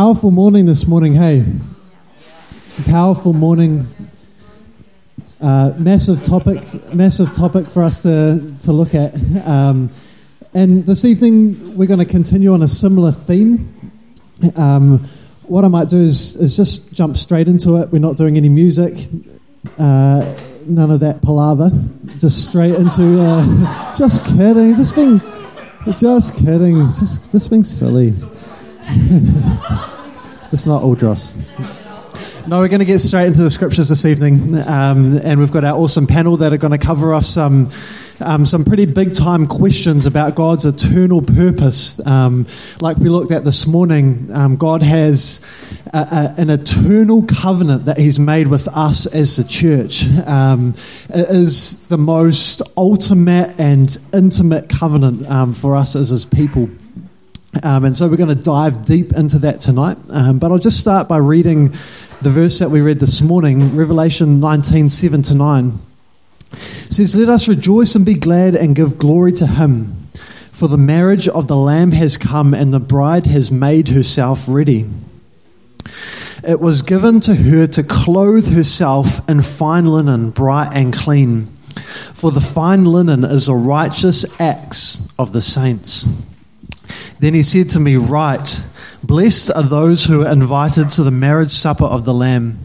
Powerful morning this morning, hey. Powerful morning. Uh, massive topic, massive topic for us to, to look at. Um, and this evening, we're going to continue on a similar theme. Um, what I might do is, is just jump straight into it. We're not doing any music, uh, none of that palaver. Just straight into. Uh, just kidding. Just being. Just kidding. Just, just being silly. it's not all dross. No, we're going to get straight into the scriptures this evening, um, and we've got our awesome panel that are going to cover off some um, some pretty big time questions about God's eternal purpose. Um, like we looked at this morning, um, God has a, a, an eternal covenant that He's made with us as the church. Um, it is the most ultimate and intimate covenant um, for us as His people. Um, and so we're going to dive deep into that tonight. Um, but I'll just start by reading the verse that we read this morning, Revelation 19 7 to 9. It says, Let us rejoice and be glad and give glory to him. For the marriage of the Lamb has come, and the bride has made herself ready. It was given to her to clothe herself in fine linen, bright and clean. For the fine linen is the righteous acts of the saints. Then he said to me, Write, blessed are those who are invited to the marriage supper of the Lamb.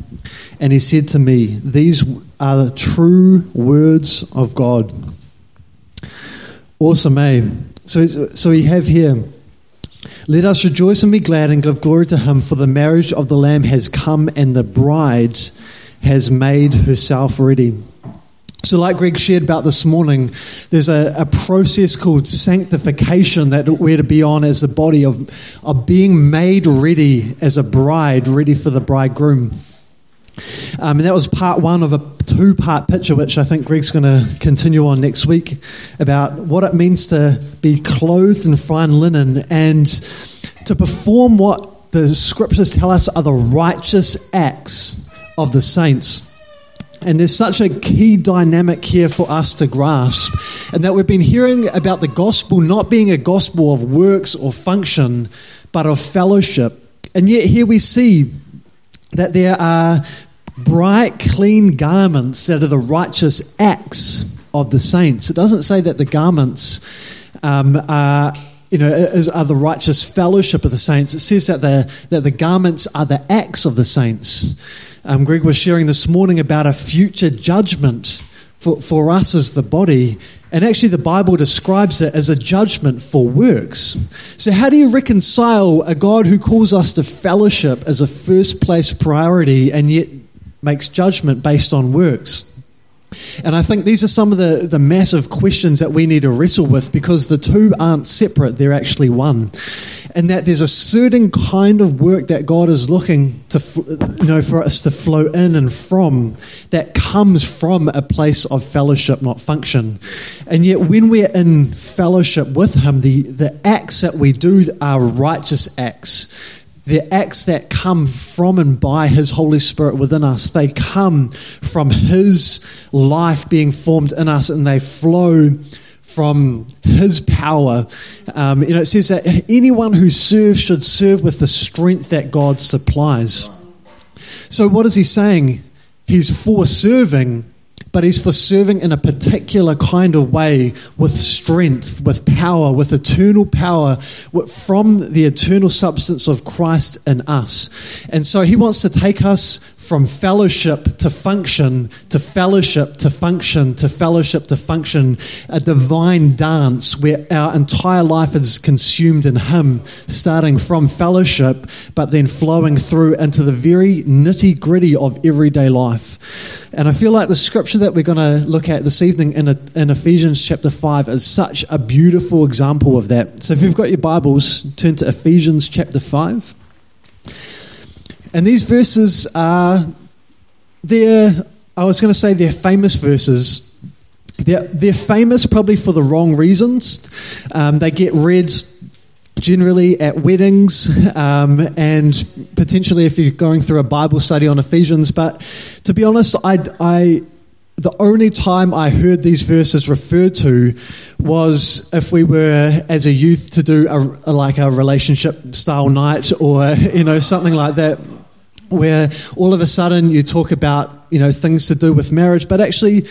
And he said to me, These are the true words of God. Awesome, eh? So, so we have here, let us rejoice and be glad and give glory to him, for the marriage of the Lamb has come and the bride has made herself ready. So, like Greg shared about this morning, there's a, a, process called sanctification that we're to be on as the body of, of being made ready as a bride, ready for the bridegroom. Um, and that was part one of a two part picture, which I think Greg's going to continue on next week about what it means to be clothed in fine linen and to perform what the scriptures tell us are the righteous acts of the saints. And there's such a key dynamic here for us to grasp, and that we've been hearing about the gospel not being a gospel of works or function, but of fellowship. And yet, here we see that there are bright, clean garments that are the righteous acts of the saints. It doesn't say that the garments um, are. You know, are the righteous fellowship of the saints. It says that the, that the garments are the acts of the saints. Um, Greg was sharing this morning about a future judgment for, for us as the body. And actually, the Bible describes it as a judgment for works. So, how do you reconcile a God who calls us to fellowship as a first place priority and yet makes judgment based on works? And I think these are some of the, the massive questions that we need to wrestle with because the two aren't separate, they're actually one. And that there's a certain kind of work that God is looking to, you know, for us to flow in and from that comes from a place of fellowship, not function. And yet, when we're in fellowship with Him, the, the acts that we do are righteous acts the acts that come from and by His Holy Spirit within us. They come from His life being formed in us and they flow from His power. Um, you know, it says that anyone who serves should serve with the strength that God supplies. So, what is He saying? He's for serving but he's for serving in a particular kind of way with strength, with power, with eternal power from the eternal substance of Christ in us. And so he wants to take us from fellowship to function, to fellowship to function, to fellowship to function, a divine dance where our entire life is consumed in Him, starting from fellowship, but then flowing through into the very nitty gritty of everyday life. And I feel like the scripture that we're going to look at this evening in, a, in Ephesians chapter 5 is such a beautiful example of that. So if you've got your Bibles, turn to Ephesians chapter 5. And these verses are, they're, I was going to say they're famous verses. They're, they're famous probably for the wrong reasons. Um, they get read generally at weddings um, and potentially if you're going through a Bible study on Ephesians. But to be honest, I, I, the only time I heard these verses referred to was if we were, as a youth, to do a, like a relationship style night or you know something like that where all of a sudden you talk about you know things to do with marriage but actually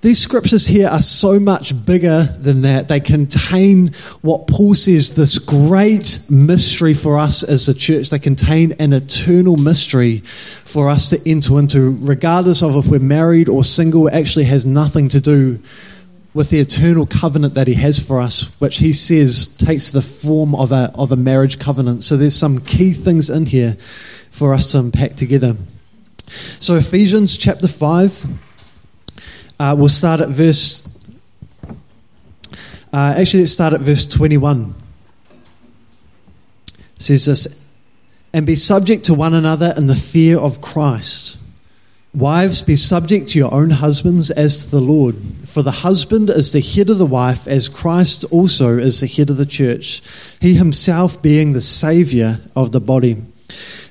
these scriptures here are so much bigger than that. They contain what paul says this great mystery for us as a church. They contain an eternal mystery for us to enter into regardless of if we're married or single. It actually has nothing to do with the eternal covenant that he has for us, which he says takes the form of a, of a marriage covenant. So there's some key things in here for us to unpack together. So, Ephesians chapter 5, uh, we'll start at verse. Uh, actually, let's start at verse 21. It says this And be subject to one another in the fear of Christ. Wives, be subject to your own husbands as to the Lord. For the husband is the head of the wife, as Christ also is the head of the church, he himself being the Saviour of the body.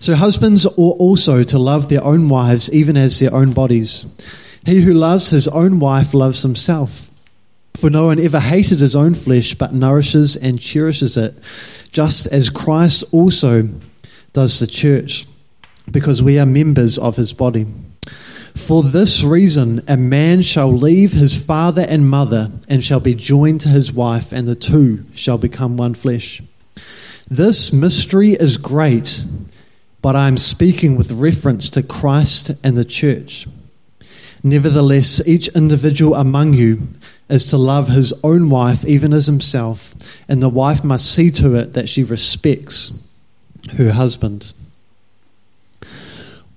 So husbands ought also to love their own wives, even as their own bodies. He who loves his own wife loves himself. For no one ever hated his own flesh, but nourishes and cherishes it, just as Christ also does the church, because we are members of his body. For this reason, a man shall leave his father and mother, and shall be joined to his wife, and the two shall become one flesh. This mystery is great but I am speaking with reference to Christ and the church. Nevertheless, each individual among you is to love his own wife even as himself, and the wife must see to it that she respects her husband.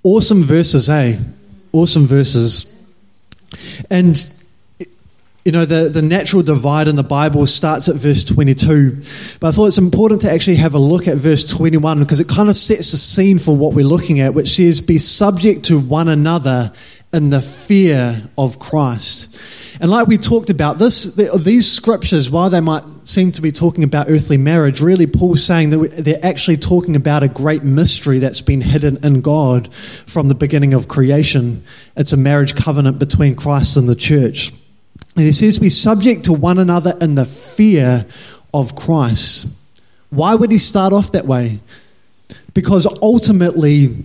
Awesome verses, eh? Awesome verses. And you know, the, the natural divide in the Bible starts at verse 22. But I thought it's important to actually have a look at verse 21 because it kind of sets the scene for what we're looking at, which says, Be subject to one another in the fear of Christ. And like we talked about, this, these scriptures, while they might seem to be talking about earthly marriage, really Paul's saying that they're actually talking about a great mystery that's been hidden in God from the beginning of creation. It's a marriage covenant between Christ and the church. And he says, Be subject to one another in the fear of Christ. Why would he start off that way? Because ultimately,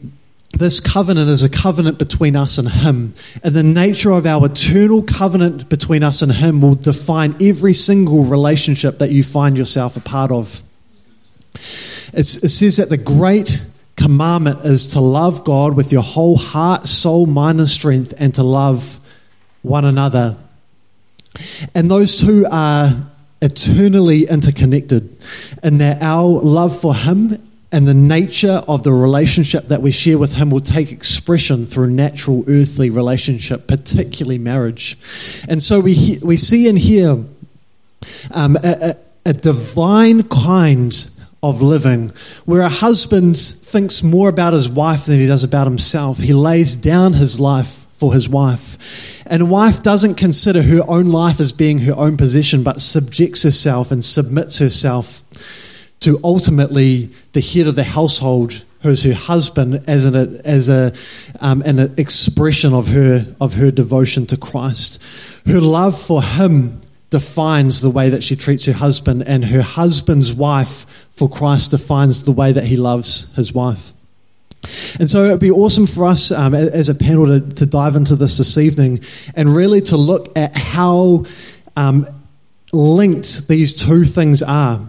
this covenant is a covenant between us and Him. And the nature of our eternal covenant between us and Him will define every single relationship that you find yourself a part of. It's, it says that the great commandment is to love God with your whole heart, soul, mind, and strength, and to love one another and those two are eternally interconnected in that our love for Him and the nature of the relationship that we share with Him will take expression through natural earthly relationship, particularly marriage. And so we, we see in here um, a, a, a divine kind of living where a husband thinks more about his wife than he does about himself. He lays down his life for his wife. And a wife doesn't consider her own life as being her own possession, but subjects herself and submits herself to ultimately the head of the household, who's her husband, as an, as a, um, an expression of her, of her devotion to Christ. Her love for him defines the way that she treats her husband, and her husband's wife for Christ defines the way that he loves his wife. And so it would be awesome for us um, as a panel to, to, dive into this this evening and really to look at how um, linked these two things are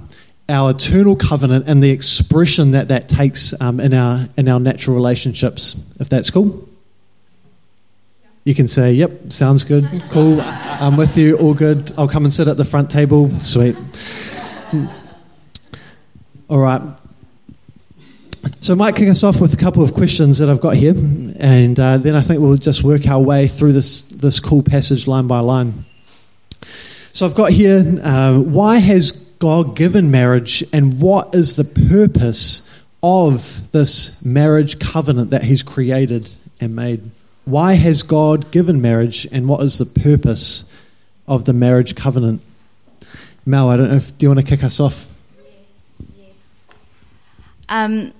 our eternal covenant and the expression that that takes um, in, our, in our natural relationships, if that's cool. You can say, yep, sounds good, cool, I'm with you, all good. I'll come and sit at the front table, sweet. All right, so I might kick us off with a couple of questions that I've got here. and uh, then I think we'll just work our way through this, this cool passage line by line. So I've got here uh, why has God given marriage, and what is the purpose of this marriage covenant that He's created and made? Why has God given marriage, and what is the purpose of the marriage covenant? Mel, I don't know if do you want to kick us off? Yes, yes. Um,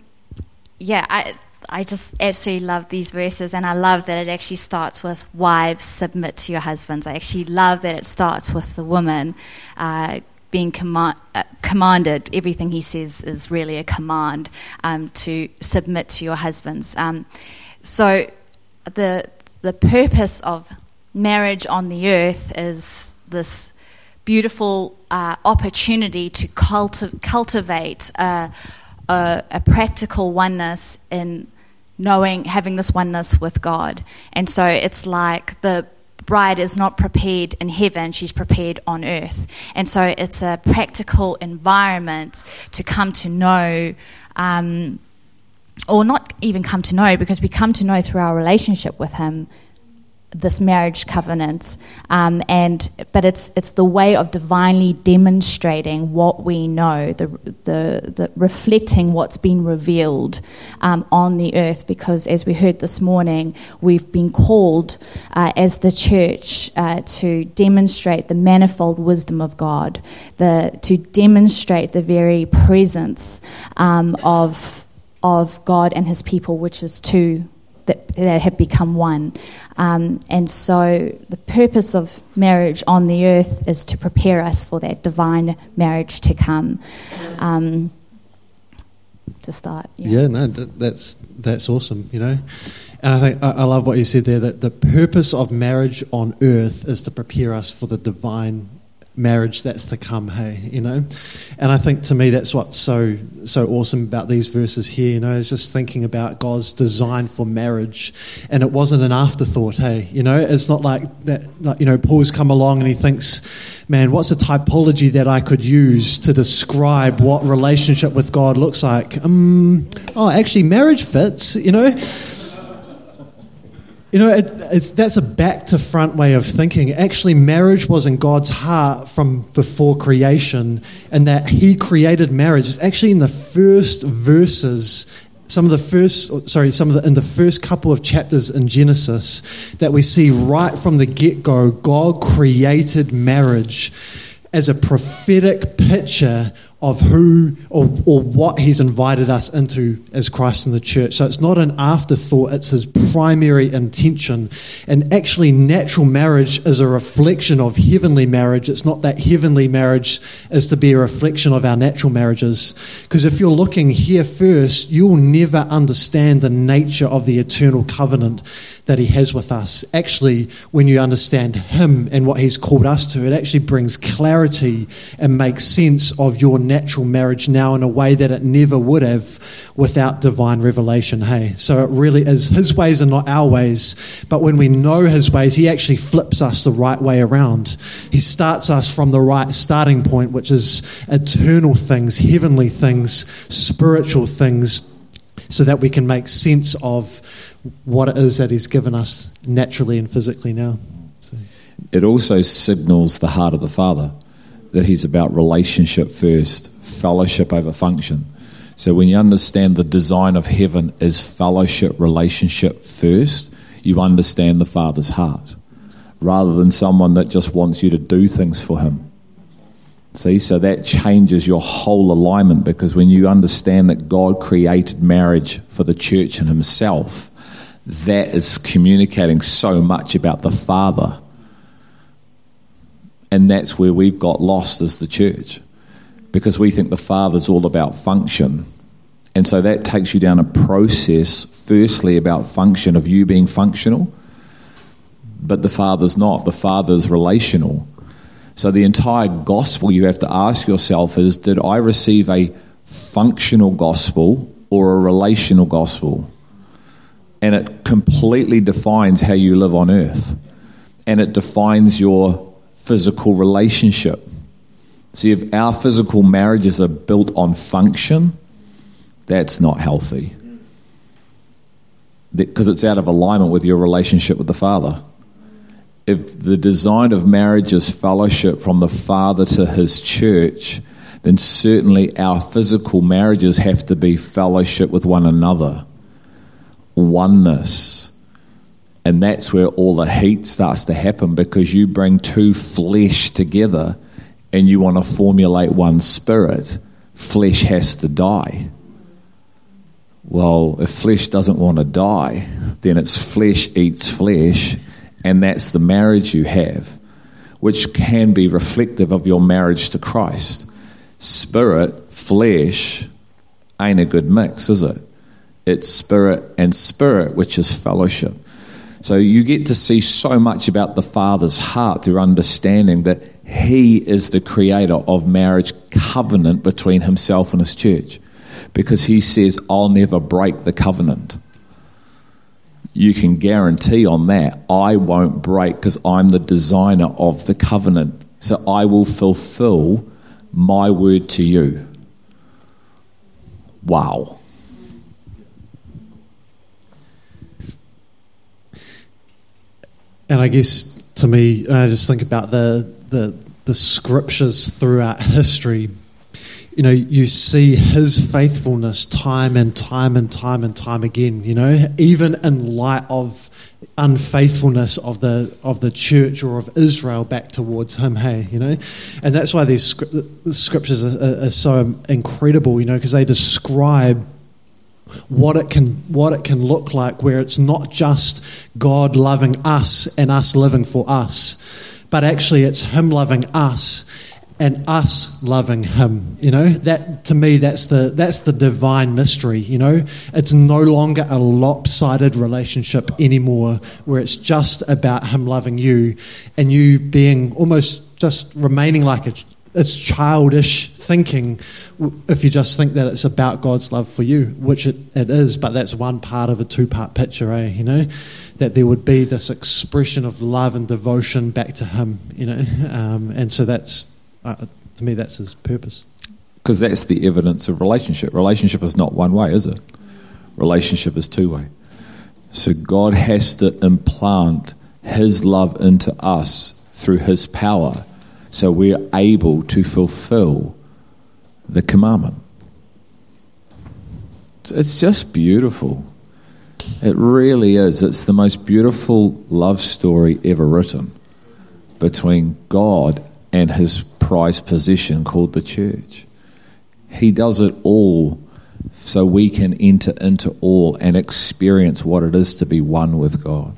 yeah, I I just absolutely love these verses, and I love that it actually starts with wives submit to your husbands. I actually love that it starts with the woman uh, being command, uh, commanded. Everything he says is really a command um, to submit to your husbands. Um, so the the purpose of marriage on the earth is this beautiful uh, opportunity to culti- cultivate a, a, a, practical oneness in knowing, having this oneness with God. And so it's like the bride is not prepared in heaven, she's prepared on earth. And so it's a practical environment to come to know. Um, or not even come to know because we come to know through our relationship with him this marriage covenant, um, and but it's it's the way of divinely demonstrating what we know, the the, the reflecting what's been revealed um, on the earth. Because as we heard this morning, we've been called uh, as the church uh, to demonstrate the manifold wisdom of God, the to demonstrate the very presence um, of of God and His people, which is two that, have become one. Um, and so, the purpose of marriage on the earth is to prepare us for that divine marriage to come. Um, to start. Yeah. yeah, no, that's that's awesome. You know, and I think I love what you said there. That the purpose of marriage on earth is to prepare us for the divine marriage that's to come hey you know? And i think to me that's what's so so awesome about these verses here you know is just thinking about god's design for marriage. And it wasn't an afterthought hey you know? It's not like that like, you know paul's come along and he thinks man what's a typology that i could use to describe what relationship with god looks like? Um oh actually marriage fits you know you know, it, that's a back to front way of thinking. Actually, marriage was in God's heart from before creation, and that He created marriage. It's actually in the first verses, some of the first, sorry, some of the in the first couple of chapters in Genesis, that we see right from the get go, God created marriage as a prophetic picture of who or, or what he's invited us into as Christ in the church. So it's not an afterthought, it's his primary intention. And actually, natural marriage is a reflection of heavenly marriage. It's not that heavenly marriage is to be a reflection of our natural marriages. Because if you're looking here first, you'll never understand the nature of the eternal covenant that he has with us. Actually, when you understand him and what he's called us to, it actually brings clarity and makes sense of your natural marriage now in a way that it never would have without divine revelation. Hey, so it really is His ways are not our ways, but when we know His ways, He actually flips us the right way around. He starts us from the right starting point, which is eternal things, heavenly things, spiritual things, so that we can make sense of what it is that He's given us naturally and physically now. So. It also signals the heart of the Father that he's about relationship first, fellowship over function. So when you understand the design of heaven is fellowship, relationship first, you understand the Father's heart rather than someone that just wants you to do things for him. See, so that changes your whole alignment because when you understand that God created marriage for the church and Himself, that is communicating so much about the Father and that's where we've got lost as the church because we think the Father's all about function. And so that takes you down a process, firstly, about function, of you being functional. But the Father's not. The Father's relational. So the entire gospel you have to ask yourself is did I receive a functional gospel or a relational gospel? And it completely defines how you live on earth. And it defines your physical relationship. See, if our physical marriages are built on function, that's not healthy. because it's out of alignment with your relationship with the Father. If the design of marriage is fellowship from the Father to His church, then certainly our physical marriages have to be fellowship with one another, oneness. And that's where all the heat starts to happen because you bring two flesh together and you want to formulate one spirit. Flesh has to die. Well, if flesh doesn't want to die, then it's flesh eats flesh, and that's the marriage you have, which can be reflective of your marriage to Christ. Spirit, flesh ain't a good mix, is it? It's spirit and spirit, which is fellowship. So you get to see so much about the Father's heart through understanding that He is the creator of marriage covenant between Himself and His church because he says, I'll never break the covenant. You can guarantee on that, I won't break because I'm the designer of the covenant. So I will fulfill my word to you. Wow. And I guess to me, I just think about the, the, the scriptures throughout history you know, you see his faithfulness time and time and time and time again, you know, even in light of unfaithfulness of the of the church or of Israel back towards him, hey, you know? And that's why these scriptures are, are so incredible, you know, because they describe what it can what it can look like where it's not just God loving us and us living for us, but actually it's him loving us and us loving him you know? That to me that's the that's the divine mystery you know? It's no longer a lopsided relationship anymore where it's just about him loving you and you being almost just remaining like a it's childish thinking if you just think that it's about God's love for you, which it, it is, but that's one part of a two part picture, eh? You know, that there would be this expression of love and devotion back to Him, you know, um, and so that's uh, to me, that's his purpose. Because that's the evidence of relationship. Relationship is not one way, is it? Relationship is two way. So God has to implant his love into us through his power so we're able to fulfill the commandment. It's just beautiful. It really is. It's the most beautiful love story ever written between God and his prized possession called the church. He does it all so we can enter into all and experience what it is to be one with God.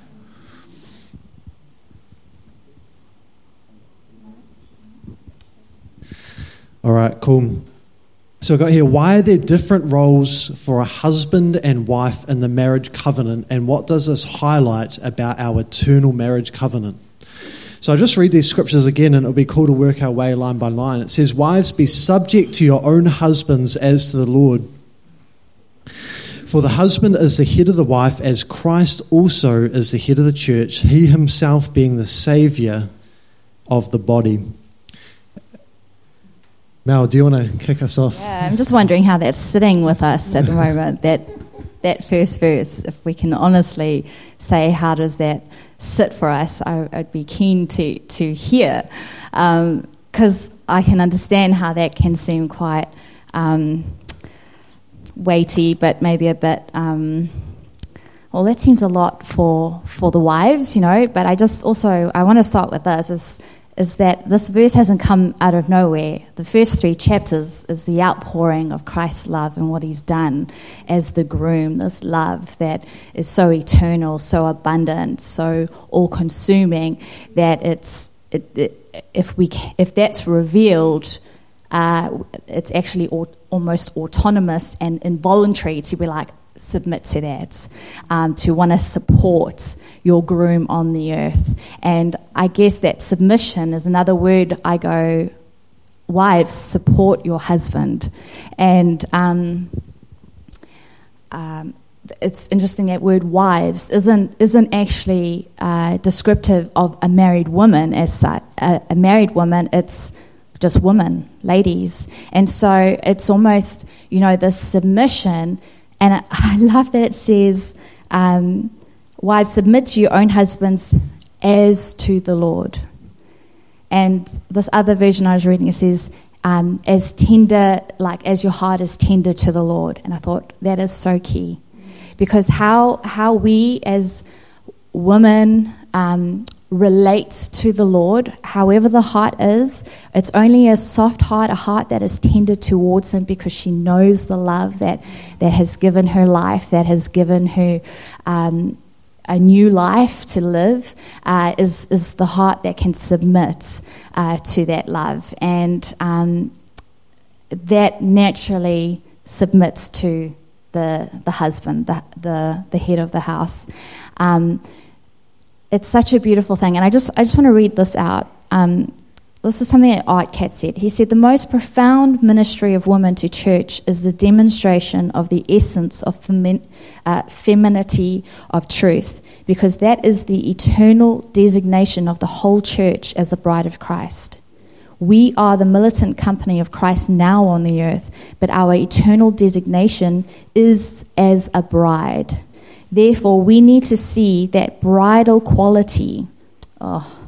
All right, cool. So I got here, why are there different roles for a husband and wife in the marriage covenant, and what does this highlight about our eternal marriage covenant? So I'll just read these scriptures again and it'll be cool to work our way line by line. It says, Wives, be subject to your own husbands as to the Lord. For the husband is the head of the wife, as Christ also is the head of the church, he himself being the Saviour of the body. Mel, do you want to kick us off? Yeah, I'm just wondering how that's sitting with us at the moment, that, that first verse, if we can honestly say, how does that sit for us, I, would be keen to, to hear. Because um, I can understand how that can seem quite um, weighty, but maybe a bit. Um, well, that seems a lot for for the wives, you know. But I just also I want to start with this: is is that this verse hasn't come out of nowhere. The first three chapters is the outpouring of Christ's love and what he's done as the groom, this love that is so eternal, so abundant, so all consuming that it's, it, it, if, we, if that's revealed, uh, it's actually almost autonomous and involuntary to be like, submit to that, um, to want to support your groom on the earth. And I guess that submission is another word I go, wives, support your husband. And um, um, it's interesting that word wives isn't, isn't actually uh, descriptive of a married woman as such. A, a married woman, it's just women, ladies. And so it's almost, you know, this submission and I love that it says Um, wives, submit to your own husbands as to the Lord. And this other version I was reading, it says, um, as tender, like as your heart is tender to the Lord. And I thought that is so key. Because how, how we as women um, relate to the Lord, however the heart is, it's only a soft heart, a heart that is tender towards Him because she knows the love that, that has given her life, that has given her um, a new life to live, uh, is, is the heart that can submit uh, to that love. And um, that naturally submits to the, the husband, the, the, the head of the house. Um, it's such a beautiful thing. And I just, I just want to read this out. Um, this is something that Art Katz said. He said, The most profound ministry of women to church is the demonstration of the essence of femi- uh, femininity of truth, because that is the eternal designation of the whole church as the bride of Christ. We are the militant company of Christ now on the earth, but our eternal designation is as a bride. Therefore, we need to see that bridal quality oh,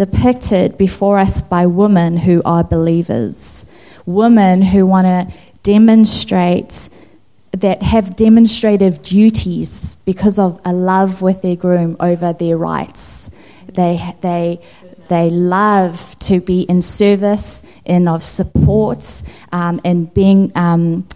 depicted before us by women who are believers, women who want to demonstrate that have demonstrative duties because of a love with their groom over their rights. They, they, they love to be in service and of support um, and being um,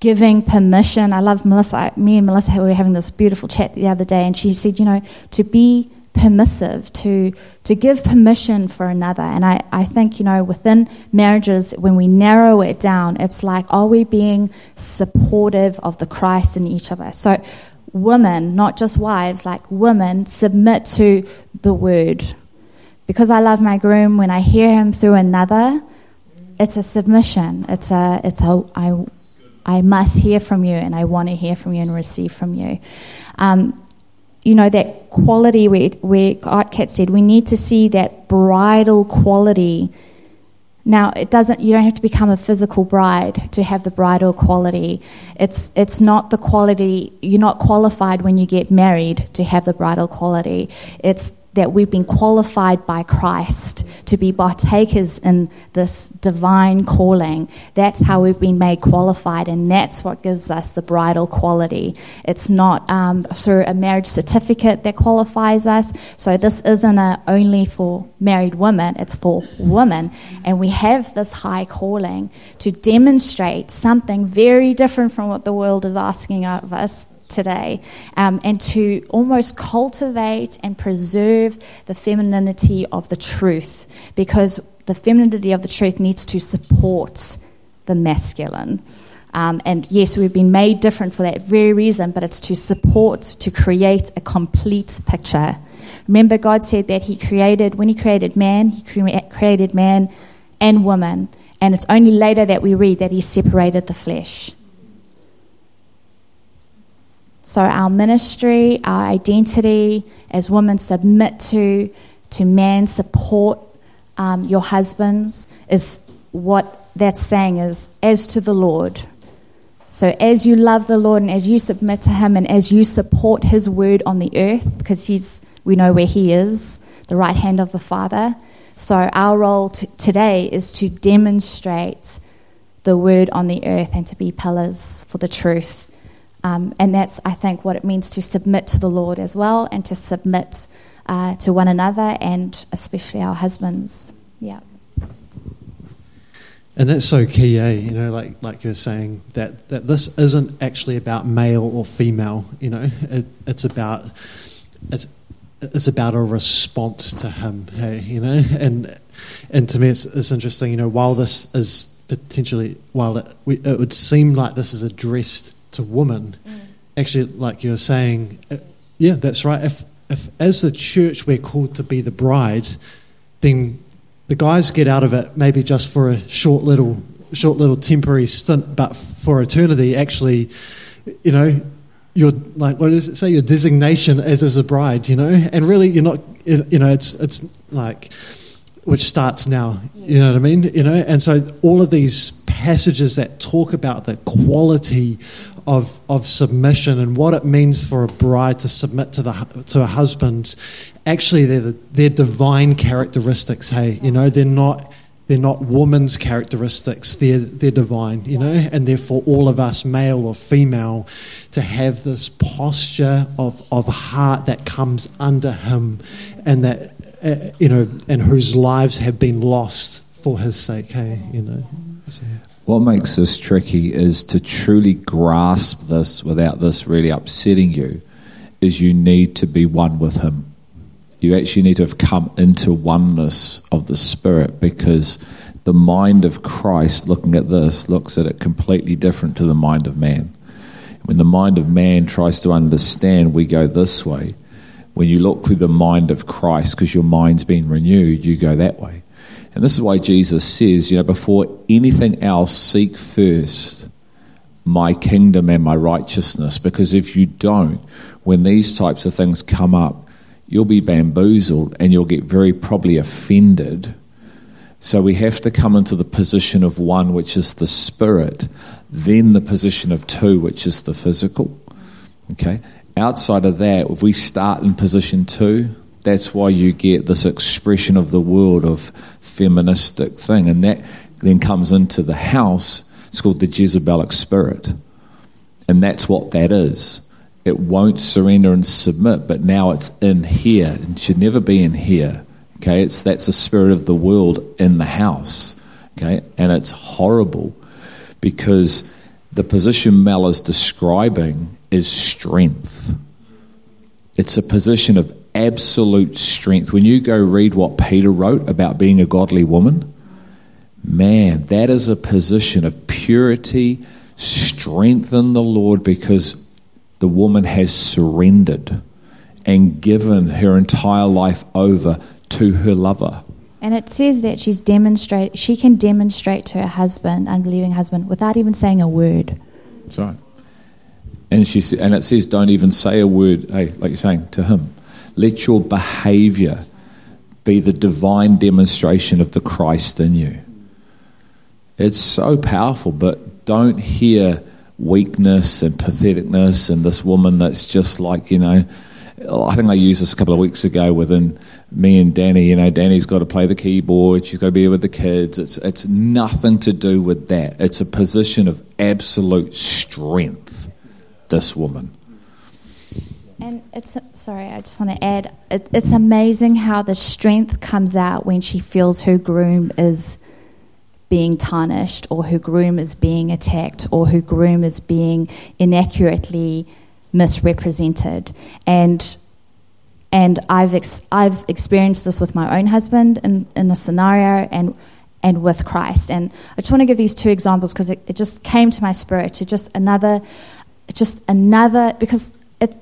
giving permission. I love Melissa. Me and Melissa we were having this beautiful chat the other day, and she said, you know, to be permissive, to to give permission for another. And I, I think, you know, within marriages, when we narrow it down, it's like, are we being supportive of the Christ in each of us? So women, not just wives, like women, submit to the word. Because I love my groom, when I hear him through another, it's a submission. It's a, it's a, I, I must hear from you and I want to hear from you and receive from you. Um, you know, that quality where, where Art Katz said we need to see that bridal quality. Now, it doesn't, you don't have to become a physical bride to have the bridal quality. It's, it's not the quality, you're not qualified when you get married to have the bridal quality. It's that we've been qualified by Christ to be partakers in this divine calling. That's how we've been made qualified, and that's what gives us the bridal quality. It's not um, through a marriage certificate that qualifies us. So this isn't a, only for married women; it's for women, and we have this high calling to demonstrate something very different from what the world is asking of us today um, and to almost cultivate and preserve the femininity of the truth because the femininity of the truth needs to support the masculine. Um, and yes, we've been made different for that very reason, but it's to support, to create a complete picture. Remember, God said that He created, when He created man, He created man and woman. And it's only later that we read that He separated the flesh. So, our ministry, our identity as women submit to, to man, support um, your husbands, is what that's saying is as to the Lord. So, as you love the Lord and as you submit to Him and as you support His word on the earth, because He's, we know where He is, the right hand of the Father. So, our role t- today is to demonstrate the word on the earth and to be pillars for the truth um, and that's, I think, what it means to submit to the Lord as well and to submit uh, to one another and especially our husbands. Yeah. And that's so key, eh? You know, like like you're saying that that this isn't actually about male or female. You know, it, it's about it's it's about a response to him. Hey, you know, and and to me, it's, it's interesting. You know, while this is potentially while it, we, it would seem like this is addressed to women. Mm. Actually, like you're saying, uh, yeah, that's right. If, if as the church we're called to be the bride, then the guys get out of it maybe just for a short little, short little temporary stint, but for eternity, actually, you know, your like what does it say? Your designation as as a bride, you know, and really you're not, you know, it's it's like which starts now. You know what I mean? You know, and so all of these passages that talk about the quality of, of submission and what it means for a bride to submit to the to a husband, actually they're the, they're divine characteristics. Hey, you know they're not they're not woman's characteristics. They're they're divine. You know, and therefore all of us, male or female, to have this posture of of heart that comes under Him, and that uh, you know, and whose lives have been lost for His sake. Hey, you know. So. What makes this tricky is to truly grasp this without this really upsetting you, is you need to be one with Him. You actually need to have come into oneness of the Spirit because the mind of Christ, looking at this, looks at it completely different to the mind of man. When the mind of man tries to understand, we go this way. When you look through the mind of Christ, because your mind's been renewed, you go that way. And this is why Jesus says, you know, before anything else, seek first my kingdom and my righteousness. Because if you don't, when these types of things come up, you'll be bamboozled and you'll get very probably offended. So we have to come into the position of one, which is the spirit, then the position of two, which is the physical. Okay? Outside of that, if we start in position two, that's why you get this expression of the world of feministic thing. And that then comes into the house. It's called the Jezebelic spirit. And that's what that is. It won't surrender and submit, but now it's in here. It should never be in here. Okay, it's that's the spirit of the world in the house. Okay, and it's horrible because the position Mel is describing is strength. It's a position of absolute strength. When you go read what Peter wrote about being a godly woman, man, that is a position of purity, strength in the Lord because the woman has surrendered and given her entire life over to her lover. And it says that she's demonstrate she can demonstrate to her husband, unbelieving husband, without even saying a word. That's right. And she and it says, don't even say a word. Hey, like you're saying to him, let your behaviour be the divine demonstration of the Christ in you. It's so powerful, but don't hear weakness and patheticness and this woman that's just like, you know, I think I used this a couple of weeks ago within me and Danny. You know, Danny's got to play the keyboard. She's got to be with the kids. It's it's nothing to do with that. It's a position of absolute strength. This woman. And it's sorry, I just want to add. It, it's amazing how the strength comes out when she feels her groom is being tarnished, or her groom is being attacked, or her groom is being inaccurately misrepresented. And and I've ex- I've experienced this with my own husband in, in a scenario, and and with Christ. And I just want to give these two examples because it, it just came to my spirit to just another, just another because it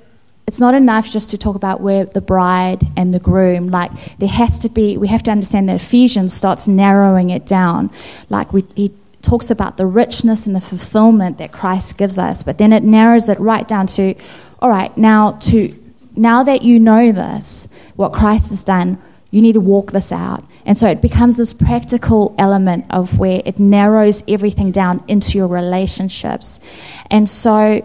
it's not enough just to talk about where the bride and the groom like there has to be we have to understand that ephesians starts narrowing it down like we, he talks about the richness and the fulfillment that christ gives us but then it narrows it right down to all right now to now that you know this what christ has done you need to walk this out and so it becomes this practical element of where it narrows everything down into your relationships and so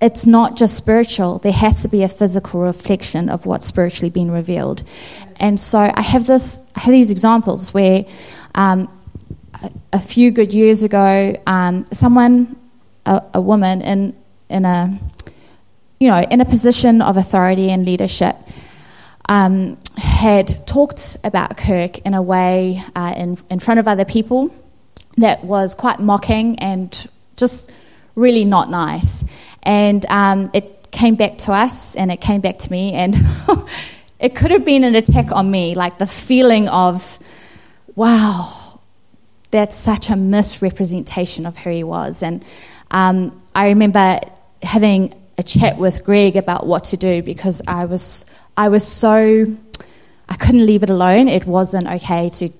it's not just spiritual. There has to be a physical reflection of what's spiritually been revealed. And so I have this, I have these examples where um, a, few good years ago, um, someone, a, a, woman in in a, you know, in a position of authority and leadership, um, had talked about Kirk in a way uh, in in front of other people that was quite mocking and just really not nice. And um, it came back to us and it came back to me. And it could have been an attack on me, like the feeling of, wow, that's such a misrepresentation of who he was. And um, I remember having a chat with Greg about what to do because I was, I was so, I couldn't leave it alone. It wasn't okay to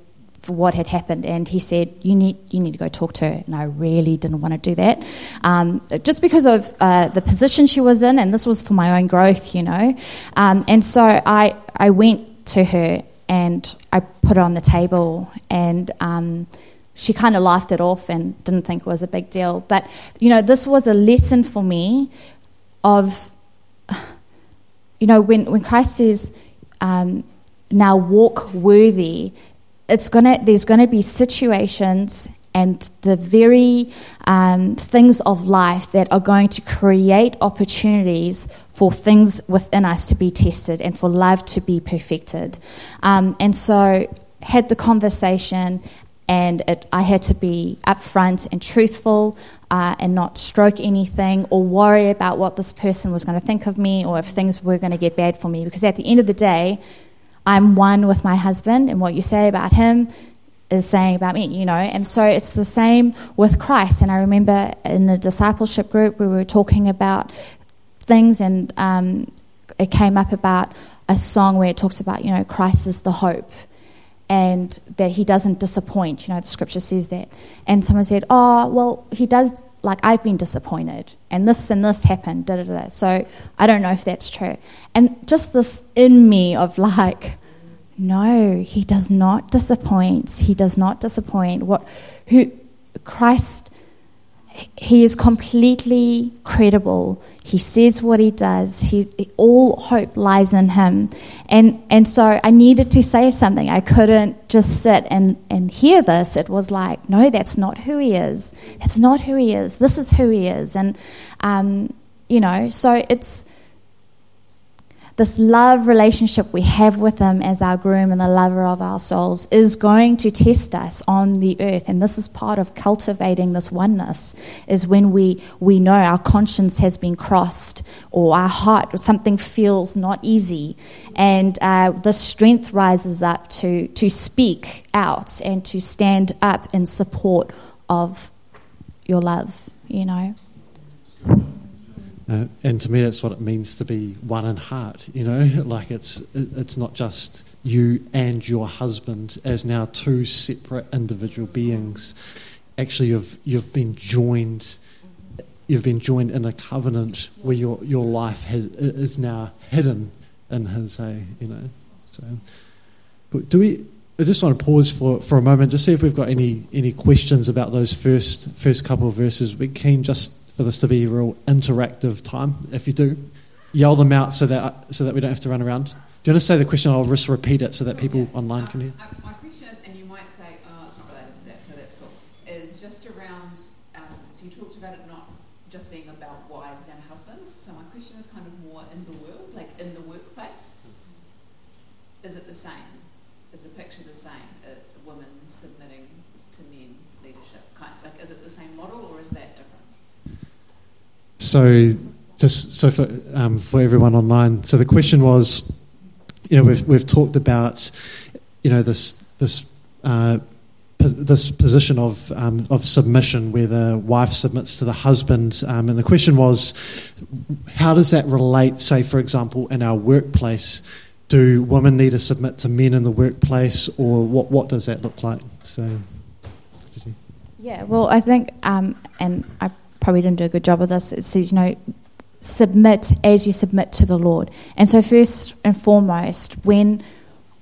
for what had happened, and he said, "You need you need to go talk to her." And I really didn't want to do that, um, just because of uh, the position she was in, and this was for my own growth, you know. Um, and so I I went to her and I put it on the table, and um, she kind of laughed it off and didn't think it was a big deal. But, you know, this was a lesson for me of, you know, when, when Christ says, um, now walk worthy, it's gonna, there's going to be situations and the very um, things of life that are going to create opportunities for things within us to be tested and for love to be perfected. Um, and so, had the conversation, and it, I had to be upfront and truthful uh, and not stroke anything or worry about what this person was going to think of me or if things were going to get bad for me. Because at the end of the day, I'm one with my husband, and what you say about him is saying about me, you know. And so it's the same with Christ. And I remember in a discipleship group, we were talking about things, and um, it came up about a song where it talks about, you know, Christ is the hope and that he doesn't disappoint. You know, the scripture says that. And someone said, oh, well, he does, like, I've been disappointed, and this and this happened, da da da. So I don't know if that's true. And just this in me of like, no, he does not disappoint. He does not disappoint. What, who, Christ, he is completely credible. He says what he does. He, all hope lies in him. And, and so I needed to say something. I couldn't just sit and, and hear this. It was like, no, that's not who he is. That's not who he is. This is who he is. And, um, you know, so it's, this love relationship we have with Him as our groom and the lover of our souls is going to test us on the earth. And this is part of cultivating this oneness, is when we, we know our conscience has been crossed or our heart, or something feels not easy. And uh, the strength rises up to, to speak out and to stand up in support of your love, you know. Uh, and to me, that's what it means to be one in heart. You know, like it's it's not just you and your husband as now two separate individual beings. Actually, you've you've been joined. You've been joined in a covenant where your your life has, is now hidden in His. Eh, you know, so do we? I just want to pause for, for a moment, just see if we've got any any questions about those first first couple of verses. We're keen just for this to be a real interactive time. If you do, yell them out so that so that we don't have to run around. Do you want to say the question? I'll just repeat it so that people online can hear. Uh, my question, and you might say, oh, it's not related to that, so that's cool, is just around, um, so you talked about it not just being about wives and husbands. So my question is kind of more in the world, like in the workplace. Is it the same? Is the picture the same? A woman submitting to men leadership? Kind of, like, is it the same model or is that different? So, just so for um, for everyone online, so the question was, you know, we've we've talked about, you know, this this. Uh, this position of um, of submission, where the wife submits to the husband, um, and the question was, how does that relate? Say, for example, in our workplace, do women need to submit to men in the workplace, or what? What does that look like? So, yeah, well, I think, um, and I probably didn't do a good job of this. It says, you know, submit as you submit to the Lord. And so, first and foremost, when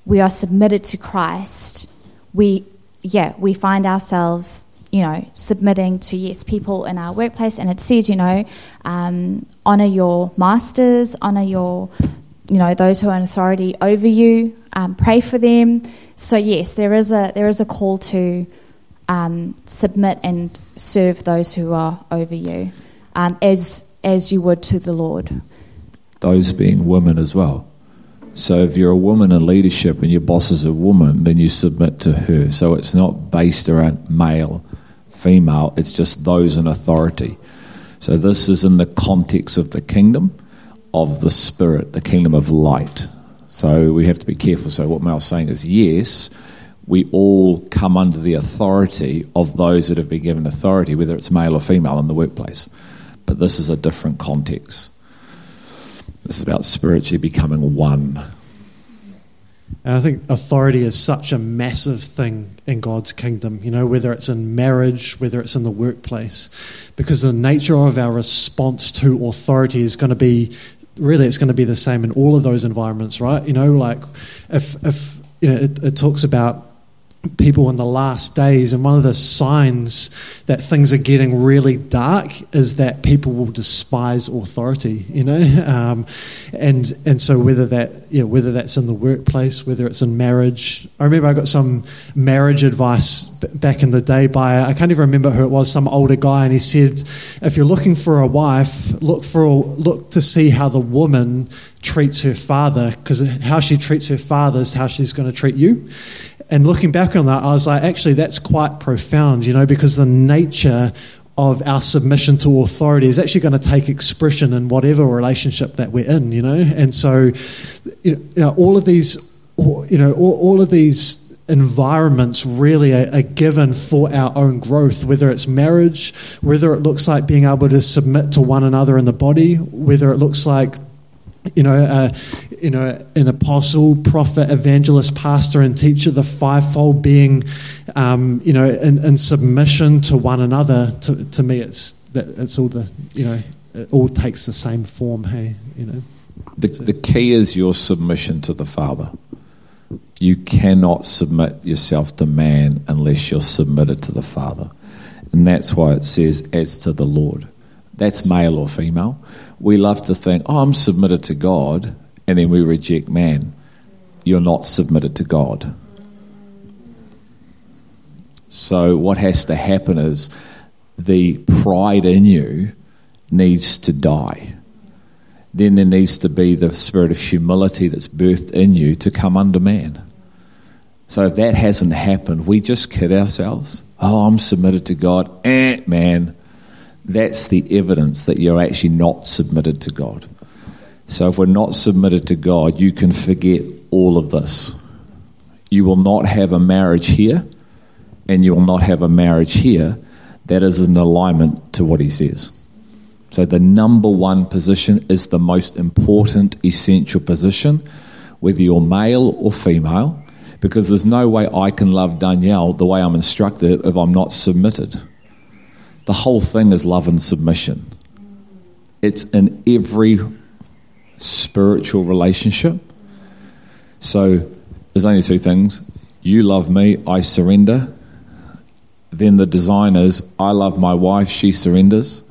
we are submitted to Christ, we, yeah, we find ourselves, you know, submitting to, yes, people in our workplace. And it says, you know, um, honor your masters, honor your, you know, those who are in authority over you, um, pray for them. So, yes, there is a, there is a call to, um, submit and serve those who are over you um, as, as you would to the Lord. Those being women as well. So if you're a woman in leadership and your boss is a woman, then you submit to her. So it's not based around male, female, it's just those in authority. So this is in the context of the kingdom of the spirit, the kingdom of light. So we have to be careful. So what Mel's saying is yes, we all come under the authority of those that have been given authority, whether it's male or female in the workplace. But this is a different context. This is about spiritually becoming one. And I think authority is such a massive thing in God's kingdom, you know, whether it's in marriage, whether it's in the workplace, because the nature of our response to authority is going to be really it's going to be the same in all of those environments, right? You know, like if if you know it, it talks about people in the last days, and one of the signs that things are getting really dark is that people will despise authority. You know, um, and and so whether that yeah whether that's in the workplace, whether it's in marriage. I remember I got some marriage advice b- back in the day by I can't even remember who it was, some older guy, and he said, if you're looking for a wife, look for a, look to see how the woman treats her father, because how she treats her father is how she's going to treat you and looking back on that, I was like, actually, that's quite profound, you know, because the nature of our submission to authority is actually going to take expression in whatever relationship that we're in, you know. And so, you know, all of these, you know, all, all of these environments really are, are, given for our own growth, whether it's marriage, whether it looks like being able to submit to one another in the body, whether it looks like you know, uh, you know, an apostle, prophet, evangelist, pastor, and teacher, the fivefold being, um, you know, in, in, submission to one another. To, to me, it's that it's all the, you know, it all takes the same form. Hey, you know. The, the key is your submission to the Father. You cannot submit yourself to man unless you're submitted to the Father. And that's why it says, as to the Lord. That's male or female we love to think, oh, I'm submitted to God, and then we reject man. You're not submitted to God. So, what has to happen is the pride in you needs to die. Then there needs to be the spirit of humility that's birthed in you to come under man. So, if that hasn't happened, we just kid ourselves. Oh, I'm submitted to God. Eh, man, that's the evidence that you're actually not submitted to God. So if we're not submitted to God, you can forget all of this. You will not have a marriage here, and you will not have a marriage here that is in alignment to what He says. So the number one position is the most important, essential position, whether you're male or female, because there's no way I can love Danielle the way I'm instructed if I'm not submitted. The whole thing is love and submission. It's in every spiritual relationship. So there's only two things. You love me, I surrender. Then the design is, I love my wife, she surrenders.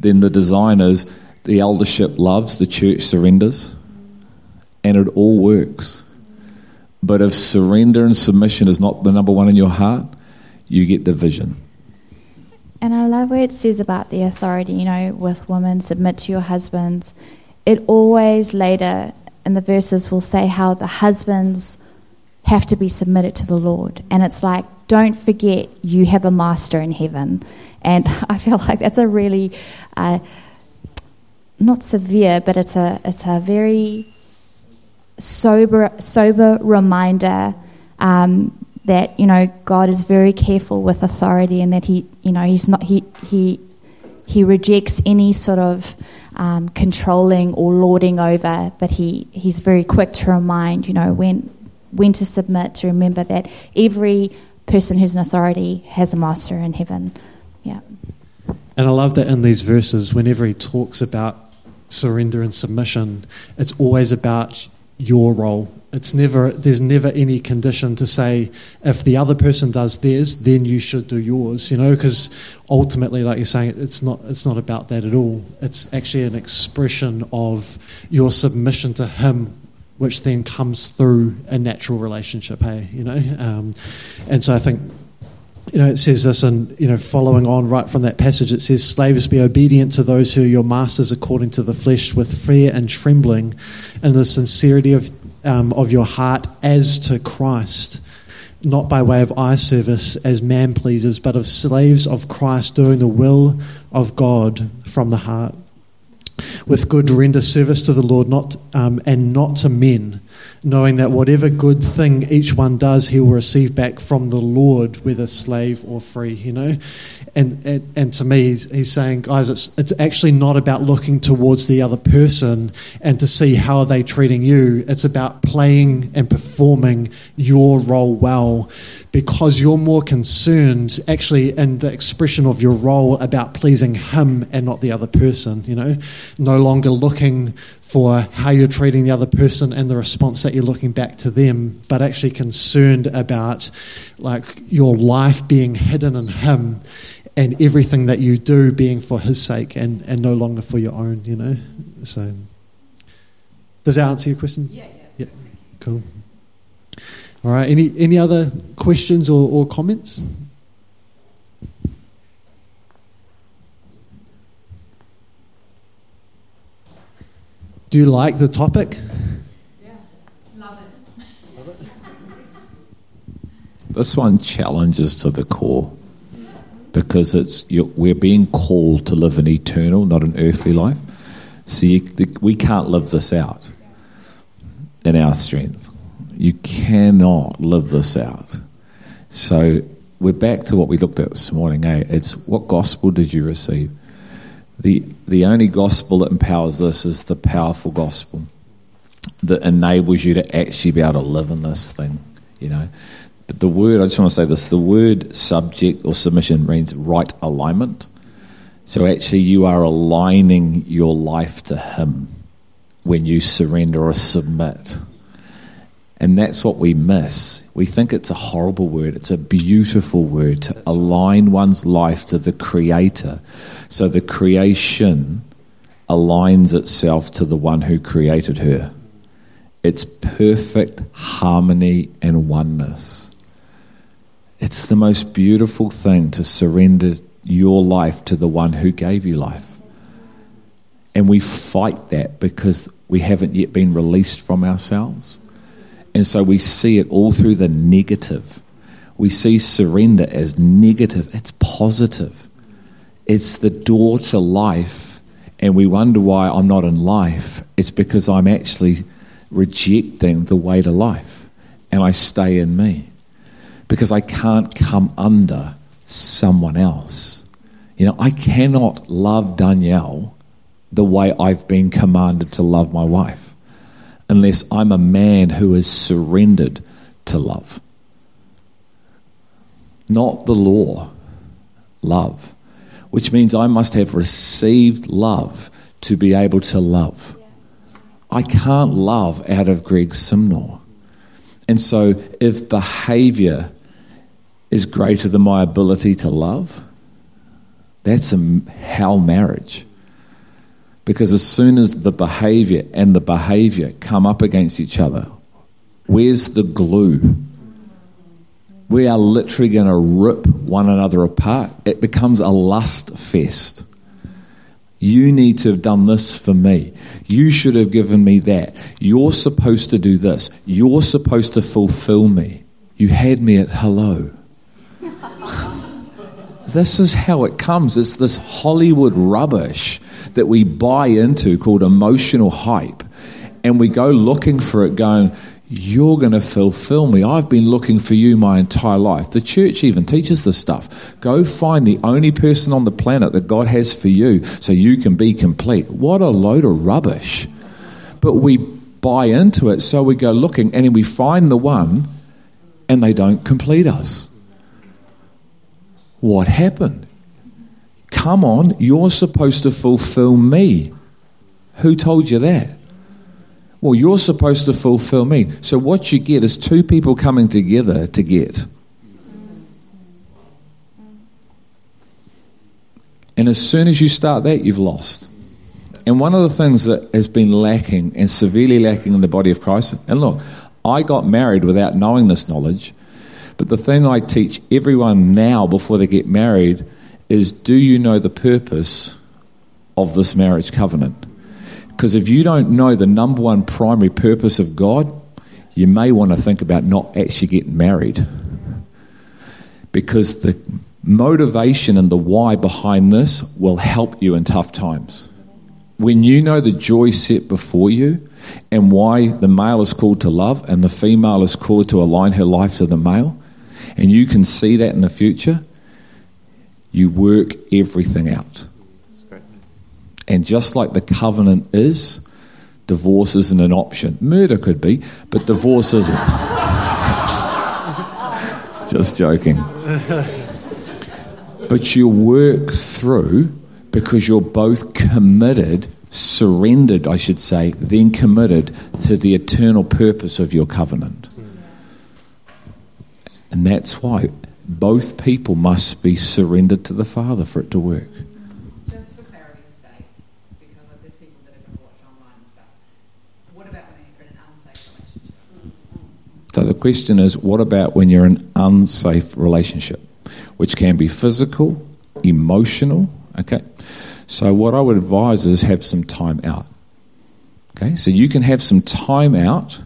Then the design is, the eldership loves, the church surrenders. And it all works. But if surrender and submission is not the number one in your heart, you get division. And I love where it says about the authority, you know, with women, submit to your husbands. It always later in the verses will say how the husbands have to be submitted to the Lord. And it's like, don't forget you have a master in heaven. And I feel like that's a really, uh, not severe, but it's a, it's a very sober, sober reminder um, that you know God is very careful with authority and that he you know he's not he he he rejects any sort of um, controlling or lording over, but he, he's very quick to remind, you know, when when to submit, to remember that every person who's an authority has a master in heaven. Yeah. And I love that in these verses, whenever he talks about surrender and submission, it's always about your role it's never there's never any condition to say if the other person does theirs, then you should do yours. You know, because ultimately, like you're saying, it's not it's not about that at all. It's actually an expression of your submission to Him, which then comes through a natural relationship. Hey, you know, um, and so I think you know, it says this, and you know, following on right from that passage, it says, "Slaves, be obedient to those who are your masters according to the flesh, with fear and trembling, and the sincerity of um, of your heart as to Christ, not by way of eye service as man pleases, but of slaves of Christ doing the will of God from the heart. With good render service to the Lord, not um, and not to men, knowing that whatever good thing each one does, he will receive back from the Lord, whether slave or free. You know, and, and, and to me, he's, he's saying, guys, it's, it's actually not about looking towards the other person and to see how are they treating you. It's about playing and performing your role well because you're more concerned actually in the expression of your role about pleasing him and not the other person, you know? no longer looking for how you're treating the other person and the response that you're looking back to them, but actually concerned about like your life being hidden in Him and everything that you do being for His sake and, and no longer for your own, you know? So, does that answer your question? Yeah, yeah. Yeah, cool. All right, any, any other questions or, or comments? Do you like the topic? Yeah. Love it. This one challenges to the core because it's you we're being called to live an eternal, not an earthly life. So you, the, we can't live this out in our strength. You cannot live this out. So we're back to what we looked at this morning. Eh? It's what gospel did you receive? The the only gospel that empowers this is the powerful gospel that enables you to actually be able to live in this thing. You know, but the word I just want to say this: the word subject or submission means right alignment. So actually, you are aligning your life to Him when you surrender or submit. And that's what we miss. We think it's a horrible word. It's a beautiful word to align one's life to the Creator. So the creation aligns itself to the one who created her. It's perfect harmony and oneness. It's the most beautiful thing to surrender your life to the one who gave you life. And we fight that because we haven't yet been released from ourselves. And so we see it all through the negative. We see surrender as negative, it's positive. It's the door to life. And we wonder why I'm not in life. It's because I'm actually rejecting the way to life. And I stay in me. Because I can't come under someone else. You know, I cannot love Danielle the way I've been commanded to love my wife unless I'm a man who is surrendered to love. Not the law, love, which means I must have received love to be able to love. I can't love out of Greg Simnor. And so if behavior is greater than my ability to love, that's a hell marriage. Because as soon as the behavior and the behavior come up against each other, where's the glue? We are literally going to rip one another apart. It becomes a lust fest. You need to have done this for me. You should have given me that. You're supposed to do this. You're supposed to fulfill me. You had me at hello. this is how it comes. It's this Hollywood rubbish that we buy into called emotional hype. And we go looking for it, going, You're going to fulfill me. I've been looking for you my entire life. The church even teaches this stuff. Go find the only person on the planet that God has for you so you can be complete. What a load of rubbish. But we buy into it, so we go looking and we find the one and they don't complete us. What happened? Come on, you're supposed to fulfill me. Who told you that? Well, you're supposed to fulfill me. So, what you get is two people coming together to get. And as soon as you start that, you've lost. And one of the things that has been lacking and severely lacking in the body of Christ, and look, I got married without knowing this knowledge, but the thing I teach everyone now before they get married is do you know the purpose of this marriage covenant? Because if you don't know the number one primary purpose of God, you may want to think about not actually getting married. Because the motivation and the why behind this will help you in tough times. When you know the joy set before you and why the male is called to love and the female is called to align her life to the male, and you can see that in the future, you work everything out. And just like the covenant is, divorce isn't an option. Murder could be, but divorce isn't. just joking. But you work through because you're both committed surrendered, I should say, then committed to the eternal purpose of your covenant. And that's why both people must be surrendered to the Father for it to work. Just for clarity's sake, because like, there's people that are going to watch online and stuff. What about when you're in an unsafe relationship? So the question is what about when you're in an unsafe relationship, which can be physical, emotional, okay? So what I would advise is have some time out. Okay? So you can have some time out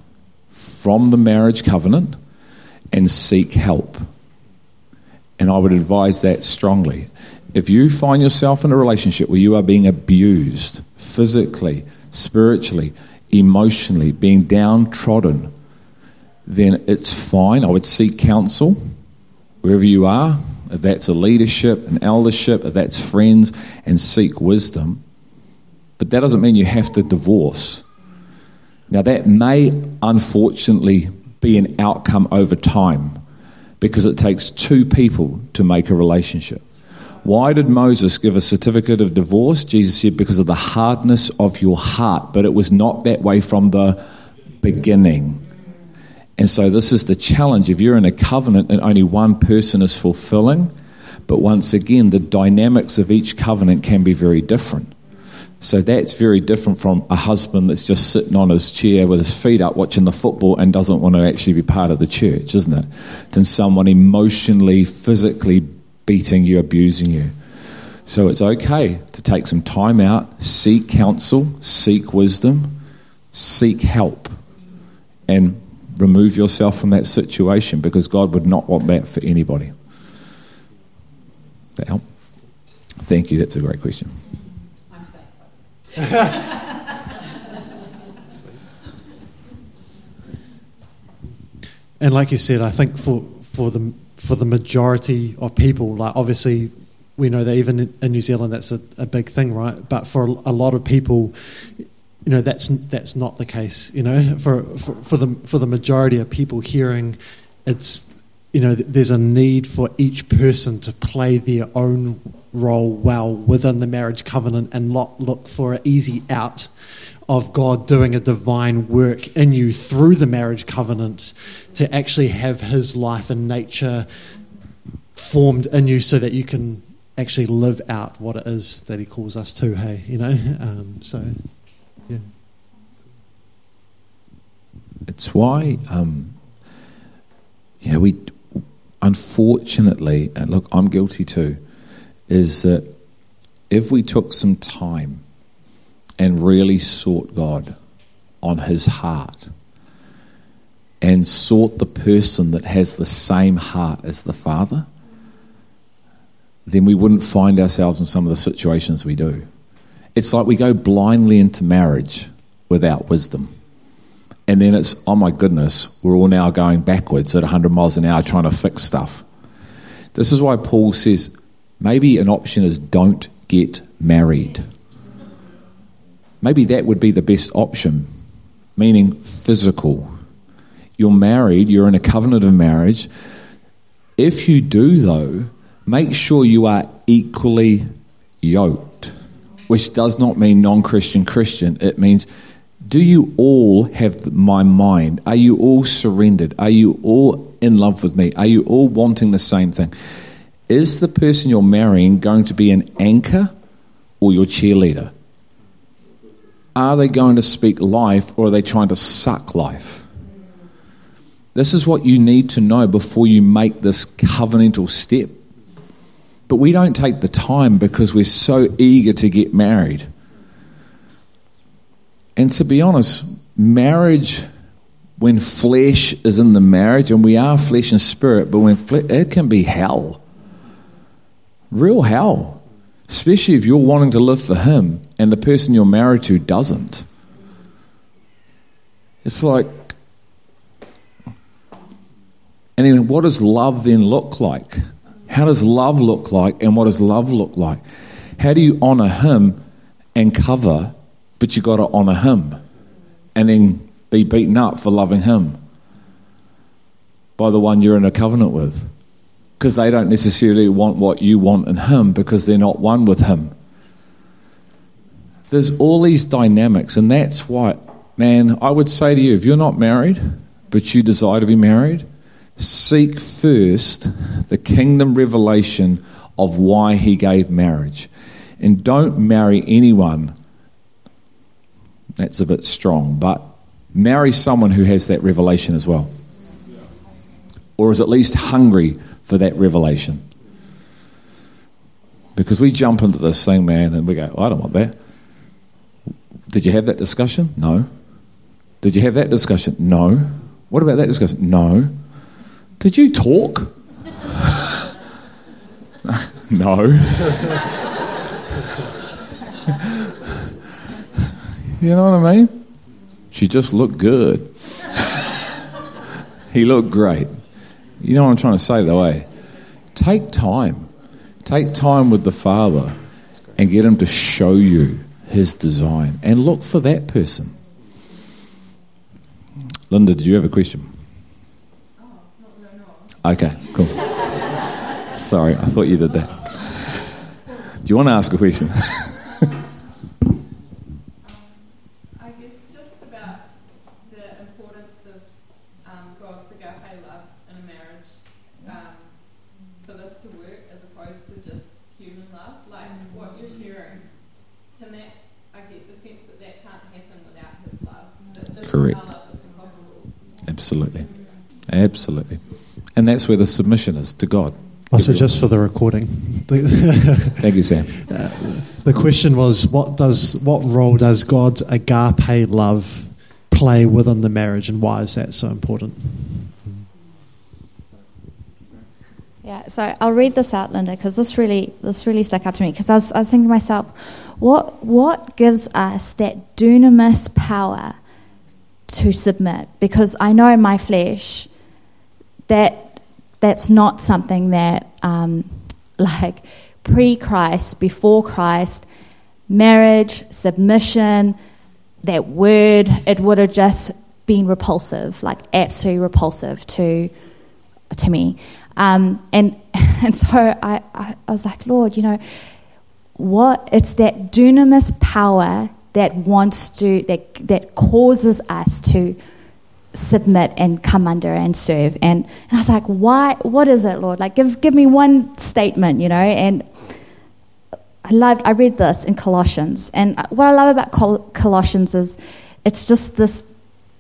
from the marriage covenant and seek help. And I would advise that strongly. If you find yourself in a relationship where you are being abused physically, spiritually, emotionally, being downtrodden, then it's fine. I would seek counsel wherever you are, if that's a leadership, an eldership, if that's friends, and seek wisdom. But that doesn't mean you have to divorce. Now, that may unfortunately be an outcome over time because it takes two people to make a relationship. Why did Moses give a certificate of divorce? Jesus said, because of the hardness of your heart, but it was not that way from the beginning. And so, this is the challenge. If you're in a covenant and only one person is fulfilling, but once again, the dynamics of each covenant can be very different. So, that's very different from a husband that's just sitting on his chair with his feet up watching the football and doesn't want to actually be part of the church, isn't it? Than someone emotionally, physically beating you, abusing you. So, it's okay to take some time out, seek counsel, seek wisdom, seek help, and remove yourself from that situation because God would not want that for anybody. That help? Thank you. That's a great question. And like you said, I think for for the for the majority of people, like obviously we know that even in- in New Zealand that's a, a big thing, right? But for a lot of people, you know, that's that's not the case. You know, for for, for the for the majority of people hearing, it's you know, there's a need for each person to play their own role well within the marriage covenant and not look for an easy out of God doing a divine work in you through the marriage covenant to actually have His life and nature formed in you so that you can actually live out what it is that He calls us to, hey, you know? Um, so, yeah. It's why, um, know, we unfortunately, look, I'm guilty too, is that if we took some time and really sought God on His heart and sought the person that has the same heart as the Father, then we wouldn't find ourselves in some of the situations we do. It's like we go blindly into marriage without wisdom. And then it's, oh my goodness, we're all now going backwards at 100 miles an hour trying to fix stuff. This is why Paul says maybe an option is don't get married. Maybe that would be the best option, meaning physical. You're married, you're in a covenant of marriage. If you do, though, make sure you are equally yoked, which does not mean non Christian Christian. It means do you all have my mind? Are you all surrendered? Are you all in love with me? Are you all wanting the same thing? Is the person you're marrying going to be an anchor or your cheerleader? Are they going to speak life or are they trying to suck life? This is what you need to know before you make this covenantal step. But we don't take the time because we're so eager to get married. And to be honest, marriage, when flesh is in the marriage, and we are flesh and spirit, but when fle- it can be hell, real hell, especially if you're wanting to live for Him and the person you're married to doesn't. It's like, and then what does love then look like? How does love look like, and what does love look like? How do you honor Him and cover? but you got to honor him and then be beaten up for loving him by the one you're in a covenant with because they don't necessarily want what you want in him because they're not one with him there's all these dynamics, and that's why, man, I would say to you, if you're not married, but you desire to be married, seek first the kingdom revelation of why he gave marriage. And don't marry anyone. That's a bit strong, but marry someone who has that revelation as well. Or is at least hungry for that revelation. Because we jump into this thing, man, and we go, oh, I don't want that. Did you have that discussion? No. Did you have that discussion? No. What about that discussion? No. Did you talk? no. you know what I mean? She just looked good. he looked great. You know what I'm trying to say, though, eh? Take time. Take time with the Father and get Him to show you His design and look for that person. Linda, did you have a question? Okay, cool. Sorry, I thought you did that. Do you want to ask a question? I guess just about the importance of um, God's agape love in a marriage um, for this to work as opposed to just human love. Like what you're sharing, can that, I get the sense that that can't happen without His love. So it just Correct. our love is impossible. Absolutely. Absolutely. And that's where the submission is to God. Also, just for the recording, Thank you, Sam. Uh, the question was, what does what role does God's agape love play within the marriage, and why is that so important? Yeah, so I'll read this out, Linda, because this really this really stuck out to me. Because I was, I was thinking to myself, what what gives us that dunamis power to submit? Because I know in my flesh that that's not something that um, like pre Christ, before Christ, marriage, submission, that word, it would have just been repulsive, like absolutely repulsive to to me. Um, and and so I, I, I was like, Lord, you know, what it's that dunamis power that wants to that that causes us to submit and come under and serve. And, and I was like, why what is it, Lord? Like give give me one statement, you know, and I loved I read this in Colossians. And what I love about Col- Colossians is it's just this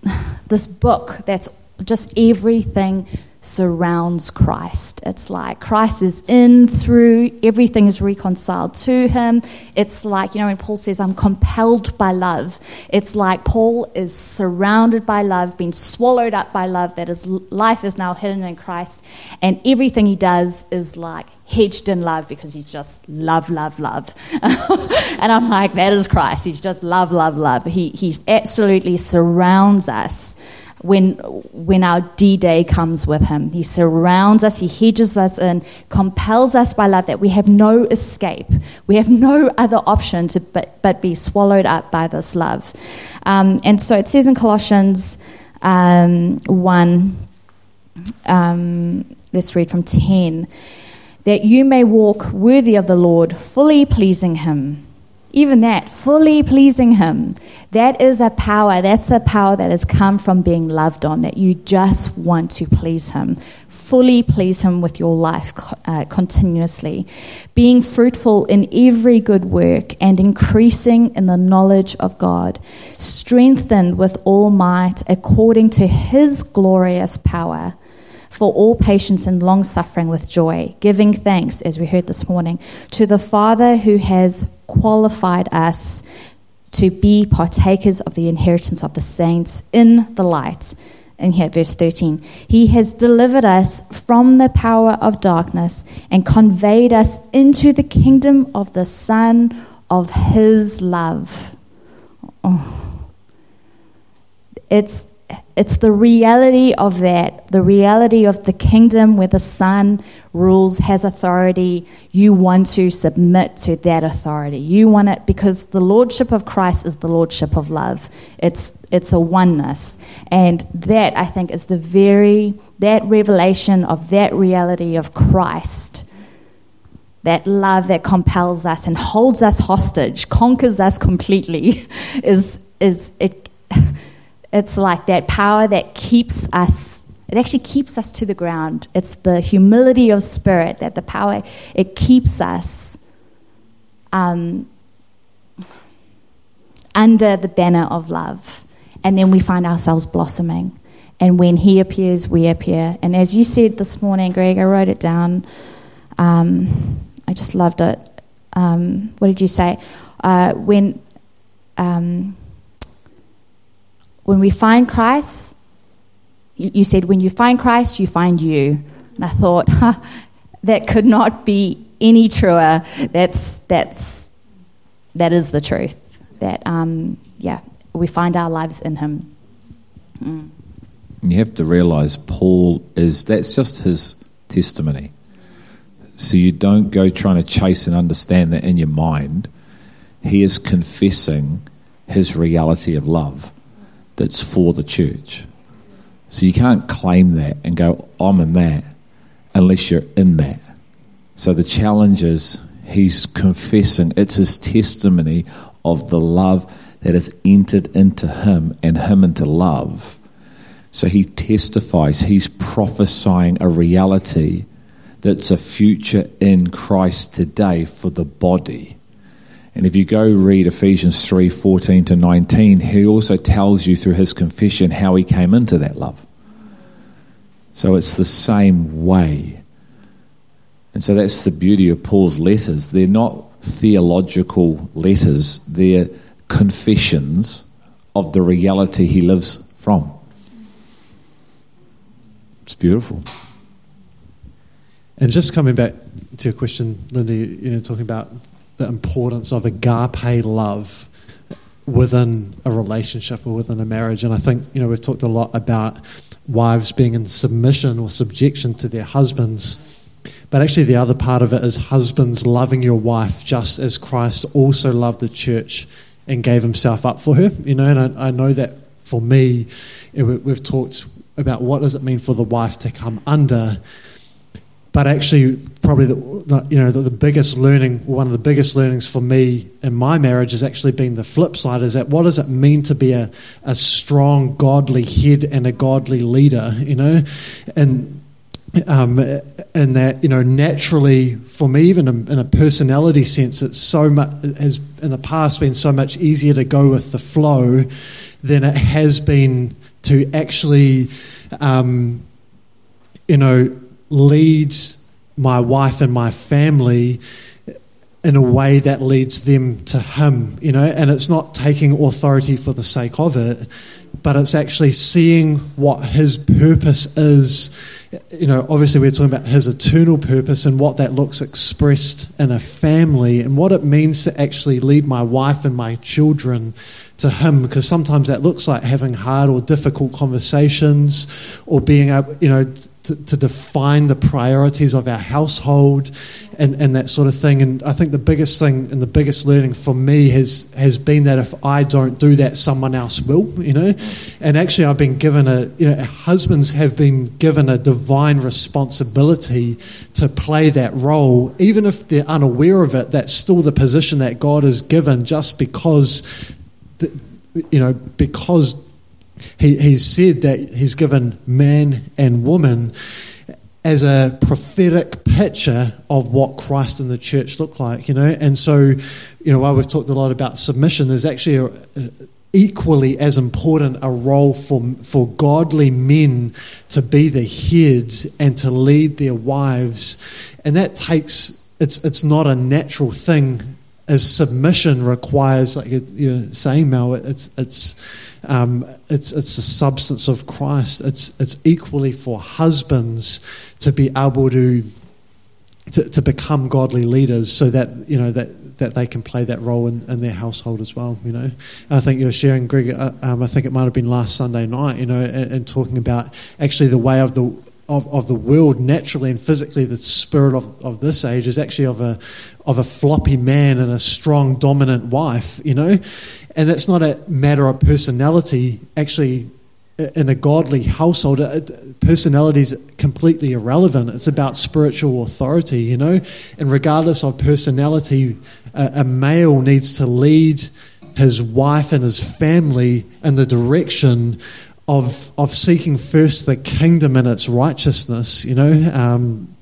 this book that's just everything surrounds Christ. It's like Christ is in, through, everything is reconciled to him. It's like, you know, when Paul says, I'm compelled by love, it's like Paul is surrounded by love, being swallowed up by love, that his life is now hidden in Christ. And everything he does is like hedged in love because he's just love, love, love. and I'm like, that is Christ. He's just love, love, love. He, he absolutely surrounds us when when our D Day comes with him. He surrounds us, he hedges us in, compels us by love that we have no escape. We have no other option to but, but be swallowed up by this love. Um, and so it says in Colossians um, 1, um, let's read from 10, that you may walk worthy of the Lord, fully pleasing him. Even that, fully pleasing Him, that is a power. That's a power that has come from being loved on, that you just want to please Him. Fully please Him with your life uh, continuously. Being fruitful in every good work and increasing in the knowledge of God. Strengthened with all might according to His glorious power for all patience and long suffering with joy, giving thanks, as we heard this morning, to the Father who has qualified us to be partakers of the inheritance of the saints in the light. And here, verse 13, He has delivered us from the power of darkness and conveyed us into the kingdom of the Son of His love. Oh. It's it's the reality of that, the reality of the kingdom where the Son rules, has authority. You want to submit to that authority. You want it because the lordship of Christ is the lordship of love. It's it's a oneness, and that I think is the very that revelation of that reality of Christ that love that compels us and holds us hostage, conquers us completely, is, is it, it's like that power that keeps us, it actually keeps us to the ground. It's the humility of spirit that the power, it keeps us um, under the banner of love. And then we find ourselves blossoming. And when He appears, we appear. And as you said this morning, Greg, I wrote it down. Um, I just loved it. Um, what did you say? Uh, when um, when we find Christ, you, said when you find Christ, you find you. And I thought, huh, that could not be any truer. That's that's that is the truth. That um, yeah, we find our lives in Him. Mm. You have to realize Paul is that's just his testimony. So you don't go trying to chase and understand that in your mind. He is confessing his reality of love that's for the church. So you can't claim that and go, I'm in that, unless you're in that. So the challenge is he's confessing, it's his testimony of the love that has entered into him and him into love. So he testifies, he's prophesying a reality that's a future in Christ today for the body. And if you go read Ephesians 3 14 to 19, he also tells you through his confession how he came into that love. So it's the same way. And so that's the beauty of Paul's letters. They're not theological letters, they're confessions of the reality he lives from. It's beautiful. And just coming back to your question, Lindy, you know, talking about the importance of agape love within a relationship or within a marriage. And I think, you know, we've talked a lot about wives being in submission or subjection to their husbands. But actually, the other part of it is husbands loving your wife just as Christ also loved the church and gave himself up for her. You know, and I, I know that for me, you know, we've talked about what does it mean for the wife to come under but actually, probably the, the you know the, the, biggest learning, one of the biggest learnings for me in my marriage has actually been the flip side. Is that what does it mean to be a, a strong, godly head and a godly leader? You know, and um, and that you know naturally for me, even in a personality sense, it's so much has in the past been so much easier to go with the flow than it has been to actually, um, you know leads my wife and my family in a way that leads them to Him, you know, and it's not taking authority for the sake of it, but it's actually seeing what His purpose is. You know, obviously, we're talking about His eternal purpose and what that looks expressed in a family and what it means to actually lead my wife and my children to Him, because sometimes that looks like having hard or difficult conversations or being able, you know, to, to, define the priorities of our household and, and that sort of thing. And I think the biggest thing and the biggest learning for me has, has been that if I don't do that, someone else will, you know. And actually, I've been given a, you know, husbands have been given a divine responsibility to play that role. Even if they're unaware of it, that's still the position that God has given just because, the, you know, because he, he's said that he's given man and woman as a prophetic picture of what Christ and the church look like, you know. And so, you know, while we've talked a lot about submission, there's actually a, a, equally as important a role for for godly men to be the heads and to lead their wives, and that takes it's it's not a natural thing as submission requires, like you're saying, Mel, it's it's um, it's, it's the substance of Christ. It's, it's equally for husbands to be able to, to, to become godly leaders so that, you know, that, that they can play that role in, in their household as well, you know. And I think you're sharing, Greg, uh, um, I think it might have been last Sunday night, you know, and, and talking about actually the way of the, of, of the world naturally and physically, the spirit of, of this age is actually of a, of a floppy man and a strong, dominant wife, you know? And that's not a matter of personality. Actually, in a godly household, personality is completely irrelevant. It's about spiritual authority, you know. And regardless of personality, a, a male needs to lead his wife and his family in the direction of of seeking first the kingdom and its righteousness, you know. Um,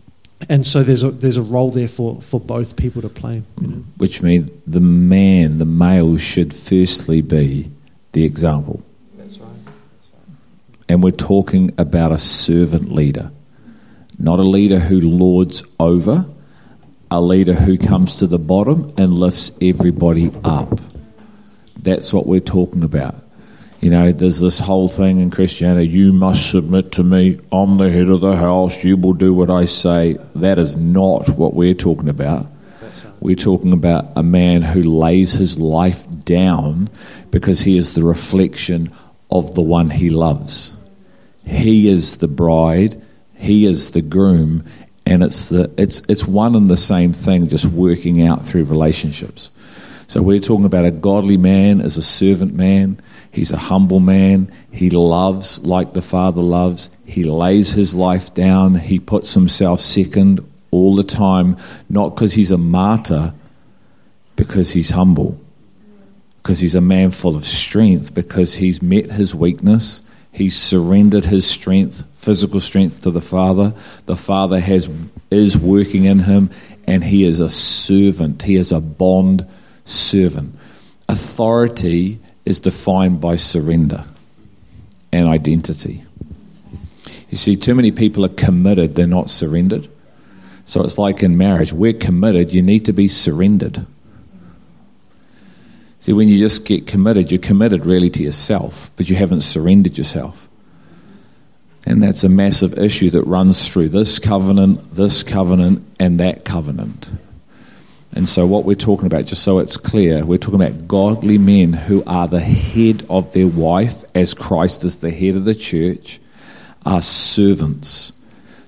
and so there's a there's a role there for, for both people to play. You know? Which means the man, the male, should firstly be the example. And we're talking about a servant leader, not a leader who lords over, a leader who comes to the bottom and lifts everybody up. That's what we're talking about. You know, there's this whole thing in Christianity you must submit to me, I'm the head of the house, you will do what I say. That is not what we're talking about. We're talking about a man who lays his life down because he is the reflection of the one he loves. He is the bride, he is the groom, and it's the it's it's one and the same thing just working out through relationships. So we're talking about a godly man as a servant man. He's a humble man. He loves like the Father loves. He lays his life down. He puts himself second all the time, not because he's a martyr, because he's humble. Because he's a man full of strength, because he's met his weakness. He's surrendered his strength, physical strength to the Father. The Father has is working in him, and he is a servant. He is a bond servant. Authority is defined by surrender and identity. You see, too many people are committed, they're not surrendered. So it's like in marriage, we're committed, you need to be surrendered. See, when you just get committed, you're committed really to yourself, but you haven't surrendered yourself. And that's a massive issue that runs through this covenant, this covenant, and that covenant. And so, what we're talking about, just so it's clear, we're talking about godly men who are the head of their wife, as Christ is the head of the church, are servants.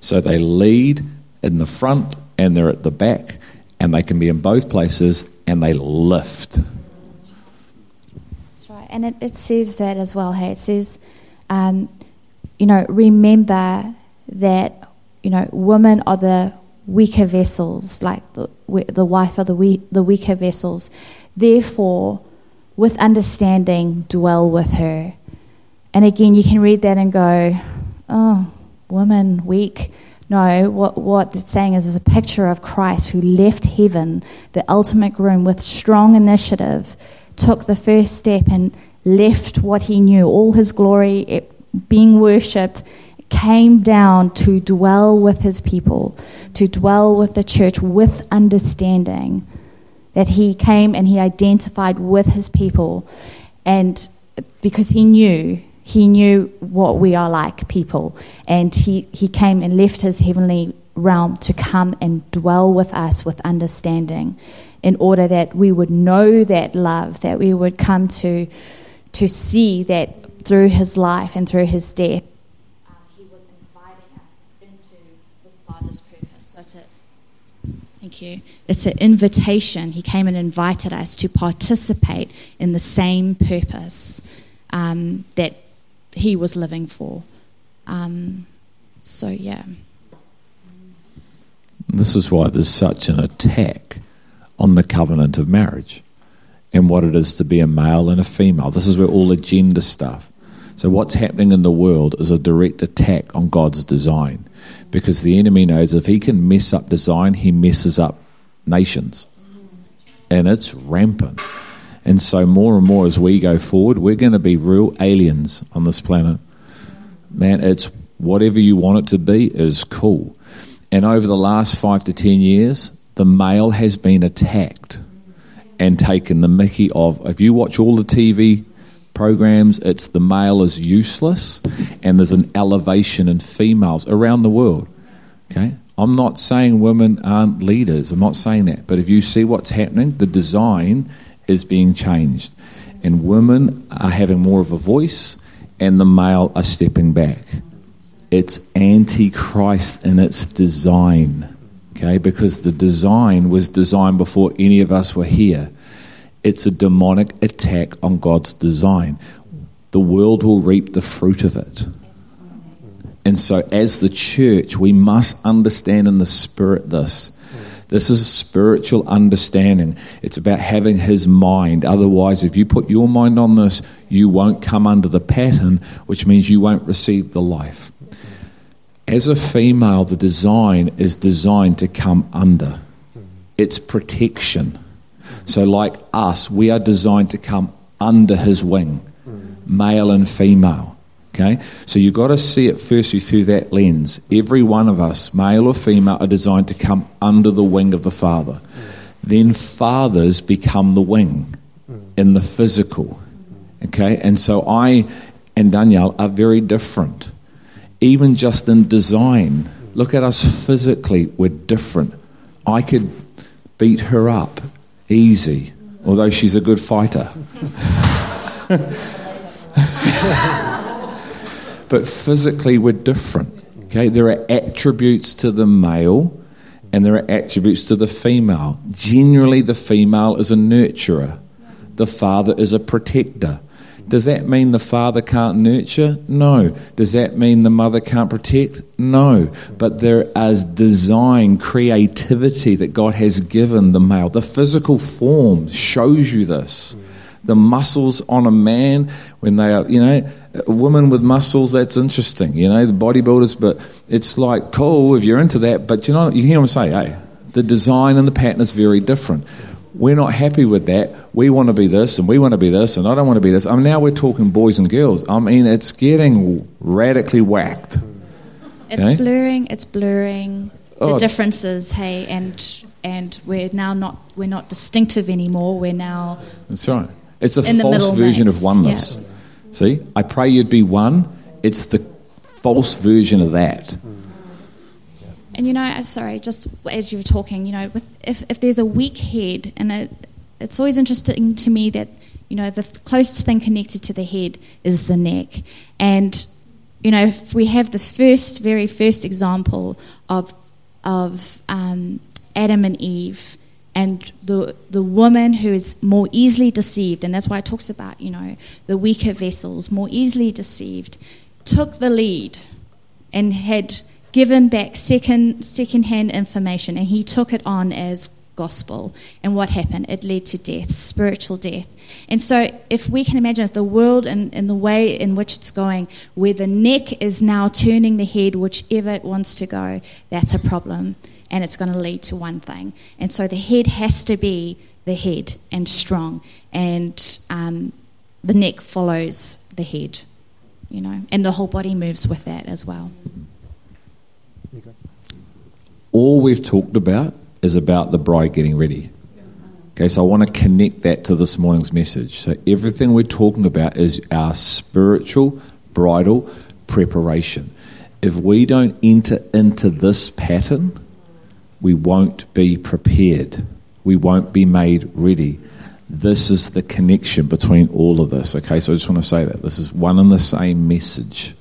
So they lead in the front and they're at the back, and they can be in both places, and they lift. And it, it says that as well, hey? It says, um, you know, remember that, you know, women are the weaker vessels, like the, the wife of the, we, the weaker vessels. Therefore, with understanding, dwell with her. And again, you can read that and go, oh, woman, weak. No, what, what it's saying is, is a picture of Christ who left heaven, the ultimate groom, with strong initiative, took the first step and left what he knew, all his glory, it, being worshipped, came down to dwell with his people, to dwell with the church with understanding. That he came and he identified with his people, and because he knew he knew what we are like people. And he, he came and left his heavenly realm to come and dwell with us with understanding in order that we would know that love that we would come to to see that through his life and through his death um, he was inviting us into the father's purpose so Thank you. It's an invitation. He came and invited us to participate in the same purpose um, that he was living for. Um, so, yeah. This is why there's such an attack on the covenant of marriage and what it is to be a male and a female. This is where all the gender stuff. So, what's happening in the world is a direct attack on God's design because the enemy knows if he can mess up design, he messes up nations. And it's rampant. And so, more and more as we go forward, we're going to be real aliens on this planet. Man, it's whatever you want it to be is cool. And over the last five to ten years, the male has been attacked and taken the mickey of. If you watch all the TV programs, it's the male is useless, and there's an elevation in females around the world. Okay? I'm not saying women aren't leaders, I'm not saying that. But if you see what's happening, the design is being changed. And women are having more of a voice, and the male are stepping back. It's antichrist in its design. Okay? Because the design was designed before any of us were here. It's a demonic attack on God's design. the world will reap the fruit of it. And so, as the church, we must understand in the spirit this. This is a spiritual understanding. It's about having his mind. Otherwise, if you put your mind on this, you won't come under the pattern, which means you won't receive the life. As a female, the design is designed to come under. It's protection. So, like us, we are designed to come under his wing, male and female. Okay? So you've got to see it firstly through that lens. Every one of us, male or female, are designed to come under the wing of the Father. Then fathers become the wing in the physical. Okay? And so I and Danielle are very different. Even just in design. Look at us physically, we're different. I could beat her up easy, although she's a good fighter. but physically we're different. Okay, there are attributes to the male and there are attributes to the female. Generally, the female is a nurturer, the father is a protector. Does that mean the father can't nurture? No. Does that mean the mother can't protect? No. But there is design, creativity that God has given the male. The physical form shows you this. The muscles on a man, when they are, you know, a woman with muscles, that's interesting, you know, the bodybuilders, but it's like cool if you're into that. But you know, you hear them say, hey, the design and the pattern is very different. We're not happy with that. We want to be this and we want to be this and I don't want to be this. I mean, now we're talking boys and girls. I mean, it's getting radically whacked. It's Okay. blurring. It's blurring Oh, the differences. Hey, and and we're now not we're not distinctive anymore. We're now That's right. It's a false version mix, of oneness. See, I pray you'd be one. It's the false version of that. And you know, uh, sorry, just as you were talking, you know, with, if, if there's a weak head, and it, it's always interesting to me that, you know, the closest thing connected to the head is the neck. And, you know, if we have the first, very first example of, of um, Adam and Eve and the, the woman who is more easily deceived, and that's why it talks about, you know, the weaker vessels, more easily deceived, took the lead and had given back second second-hand information and he took it on as gospel. And what happened? It led to death spiritual death. And so if we can imagine if the world and, and the way in which it's going where the neck is now turning the head whichever it wants to go that's a problem. And it's going to lead to one thing. And so the head has to be the head and strong. And um, the neck follows the head you know? And the whole body moves with that as well All we've talked about is about the bride getting ready. Okay, so I want to connect that to this morning's message. So everything we're talking about is our spiritual bridal preparation. If we don't enter into this pattern, we won't be prepared. We won't be made ready. This is the connection between all of this. Okay, so I just want to say that this is one and the same message.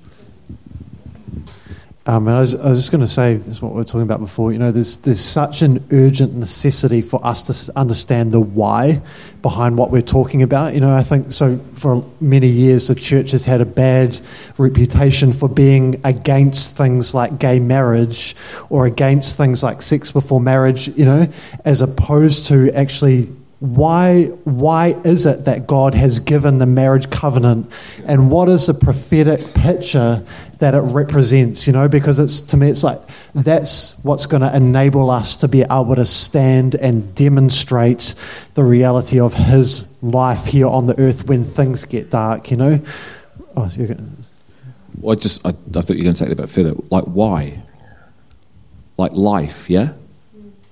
Um, and I was, I was just going to say, this is what we were talking about before. You know, there's there's such an urgent necessity for us to understand the why behind what we're talking about. You know, I think so. For many years, the church has had a bad reputation for being against things like gay marriage or against things like sex before marriage. You know, as opposed to actually why why is it that God has given the marriage covenant and what is the prophetic picture that it represents you know because it's to me it's like that's what's going to enable us to be able to stand and demonstrate the reality of his life here on the earth when things get dark you know oh so gonna, Well, I just I, I thought you were going to take that a bit further. Like why? Like life, yeah.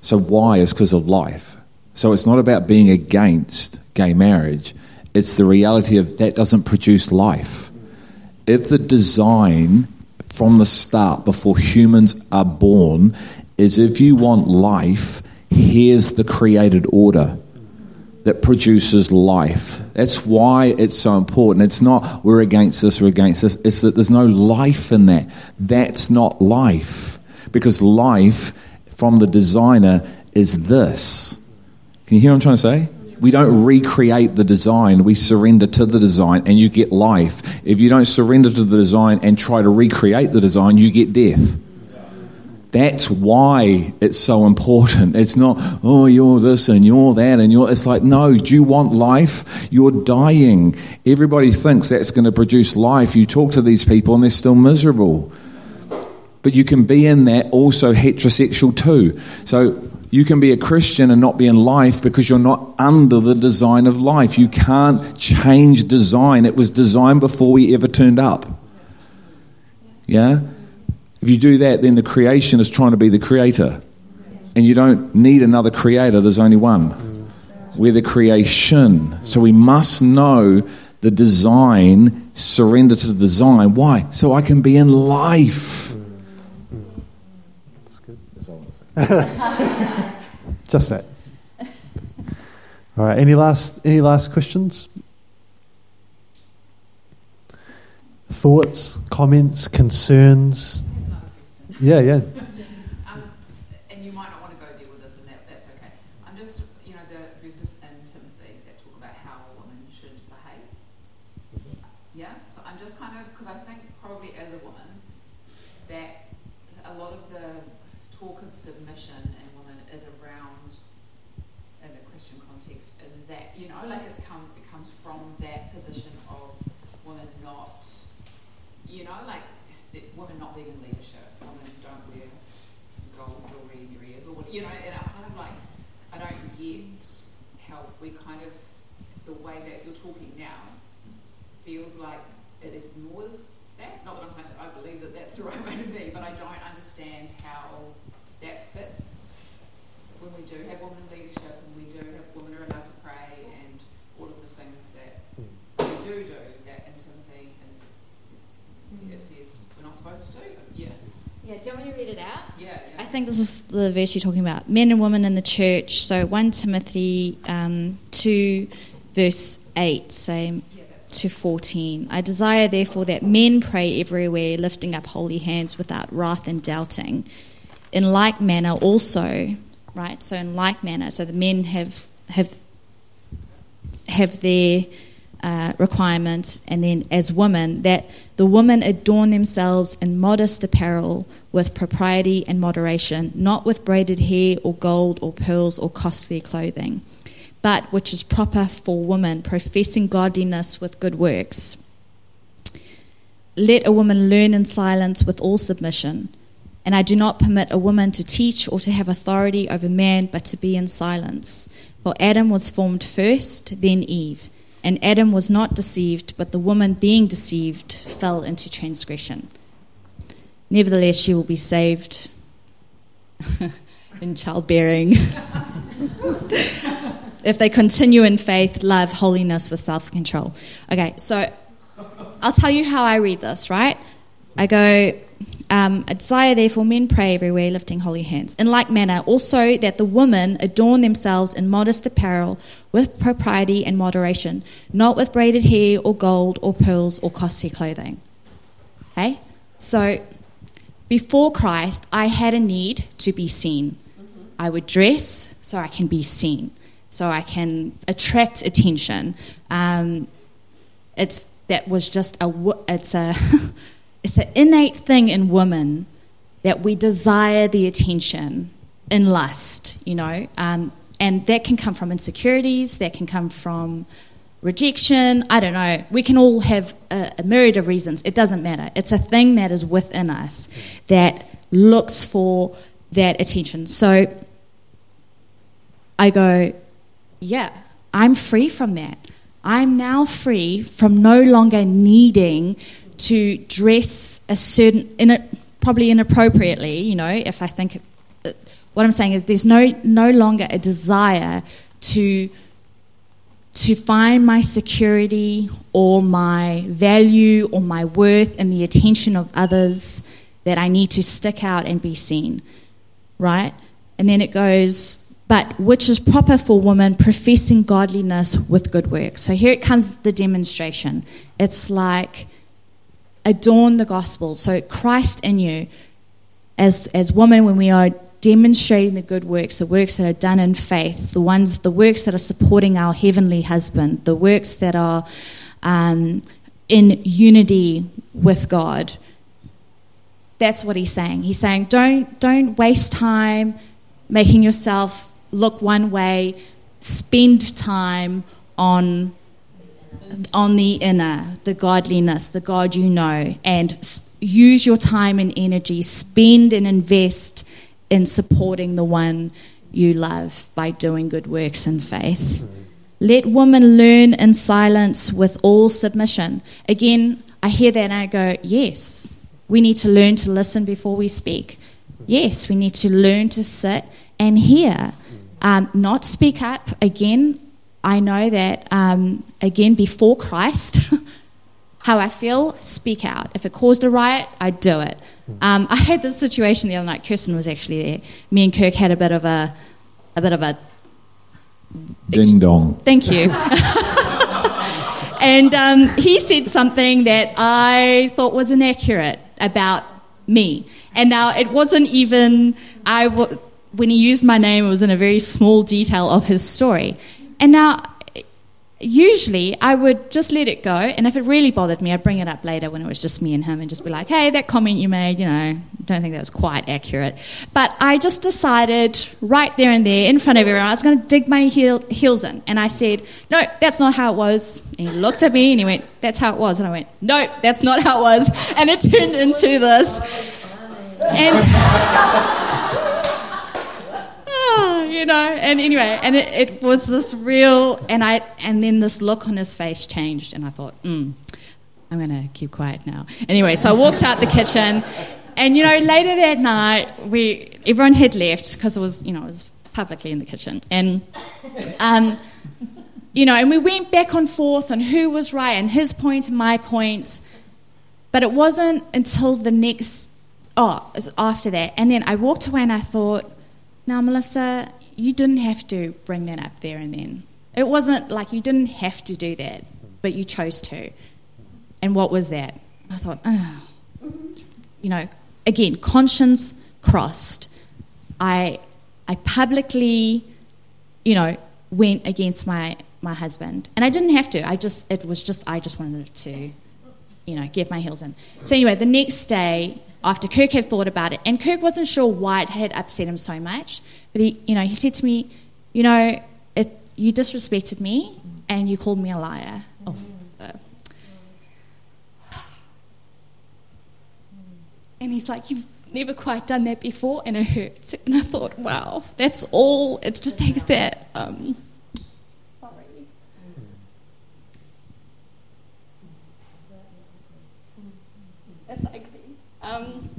So why is because of life. So it's not about being against gay marriage. It's the reality of that doesn't produce life. If the design from the start, before humans are born, is if you want life, here's the created order that produces life. That's why it's so important. It's not we're against this, we're against this. It's that there's no life in that. That's not life. Because life from the designer is this. Can you hear what I'm trying to say? we don't recreate the design, we surrender to the design and you get life. If you don't surrender to the design and try to recreate the design, you get death. That's why it's so important. It's not, oh, you're this and you're that and you're. It's like, no, do you want life? You're dying. Everybody thinks that's going to produce life. You talk to these people and they're still miserable. But you can be in that also heterosexual too. So you can be a Christian and not be in life because you're not under the design of life. You can't change design. It was designed before we ever turned up. Yeah? If you do that, then the creation is trying to be the creator. And you don't need another creator, there's only one. We're the creation. So we must know the design, surrender to the design. Why? So I can be in life. Just that. All right. Any last any last questions? Thoughts, comments, concerns? Yeah, yeah. Um, and you might not want to go there with this, and that's okay. I'm just, you know, the verses in Timothy that talk about how a woman should behave. Yeah? So I'm just kind of, because I think probably as a woman, that a lot of the talk of submission in women is around, in a Christian context, in that, you know, like it's come, it comes from that position of women not, you know, like the, women not being in leadership, women don't wear gold jewelry in your ears, or you know, and I'm kind of like, I don't get how we kind of, the way that you're talking now feels like it ignores that. Not that I'm saying that I believe that that's the right way to be, but I don't understand how that fits when we do have women in leadership and we do have women are allowed to pray and all of the things that we do do that in Timothy and it says we're not supposed to do. Yeah, Yeah, do you want me to read it out? yeah, I think this is the verse you're talking about. Men and women in the church. So 1 Timothy um, 2, verse 8, say to 14. I desire, therefore, that men pray everywhere, lifting up holy hands without wrath and doubting. In like manner, also, right? So, in like manner, so the men have have have their uh, requirements, and then as women, that the women adorn themselves in modest apparel with propriety and moderation, not with braided hair or gold or pearls or costly clothing, but which is proper for women, professing godliness with good works. Let a woman learn in silence with all submission. And I do not permit a woman to teach or to have authority over man, but to be in silence. For Adam was formed first, then Eve. And Adam was not deceived, but the woman, being deceived, fell into transgression. Nevertheless, she will be saved in childbearing if they continue in faith, love, holiness with self control. Okay, so I'll tell you how I read this, right? I go, um, I desire therefore men pray everywhere, lifting holy hands. In like manner, also that the women adorn themselves in modest apparel with propriety and moderation, not with braided hair or gold or pearls or costly clothing. Okay? So before Christ, I had a need to be seen. I would dress so I can be seen, so I can attract attention. Um, it's that was just a it's a it's an innate thing in women that we desire the attention in lust, you know, um, and that can come from insecurities, that can come from rejection. I don't know. We can all have a, a myriad of reasons. It doesn't matter. It's a thing that is within us that looks for that attention. So I go, yeah, I'm free from that. I'm now free from no longer needing to dress a certain, in a, probably inappropriately, you know, if I think, what I'm saying is there's no, no longer a desire to, to find my security or my value or my worth in the attention of others that I need to stick out and be seen, right? And then it goes, but which is proper for women professing godliness with good works. So here it comes the demonstration. It's like adorn the gospel. So Christ in you, as as women, when we are demonstrating the good works, the works that are done in faith, the ones, the works that are supporting our heavenly husband, the works that are um, in unity with God. That's what he's saying. He's saying, don't, don't waste time making yourself look one way. Spend time on on the inner, the godliness, the God you know, and use your time and energy, spend and invest in supporting the one you love by doing good works in faith. Let women learn in silence with all submission. Again, I hear that and I go, yes, we need to learn to listen before we speak. Yes, we need to learn to sit and hear, um, not speak up. Again, I know that, um, again, before Christ, how I feel, speak out. If it caused a riot, I do it. Um, I had this situation the other night. Kirsten was actually there. Me and Kirk had a bit of a, a bit of a Ding dong. Thank you. and um, he said something that I thought was inaccurate about me. And now it wasn't even I. W- when he used my name, it was in a very small detail of his story. And now, usually, I would just let it go. And if it really bothered me, I'd bring it up later when it was just me and him, and just be like, "Hey, that comment you made, you know, don't think that was quite accurate." But I just decided right there and there, in front of everyone, I was going to dig my heel, heels in, and I said, "No, that's not how it was." And he looked at me and he went, "That's how it was," and I went, "No, that's not how it was," and it turned into this. And you know? And anyway and it, it was this real and i and then this look on his face changed and i thought mm, i'm to keep quiet now. Anyway so i walked out the kitchen and you know later that night we everyone had left because it was you know it was publicly in the kitchen and um, you know and we went back and forth on who was right and his point and my point but it wasn't until the next oh after that and then i walked away and i thought now, Melissa, you didn't have to bring that up there and then. It wasn't like you didn't have to do that, but you chose to. And what was that? I thought, oh. You know, again, conscience crossed. I, I publicly, you know, went against my, my husband. And I didn't have to. I just, it was just, I just wanted to, you know, get my heels in. So anyway, the next day, after Kirk had thought about it, and Kirk wasn't sure why it had upset him so much, but he, you know, he said to me, you know, it, you disrespected me and you called me a liar. Oh. And he's like, you've never quite done that before, and it hurts. And I thought, wow, that's all. It just takes that. Um, sorry. That's ugly. Um,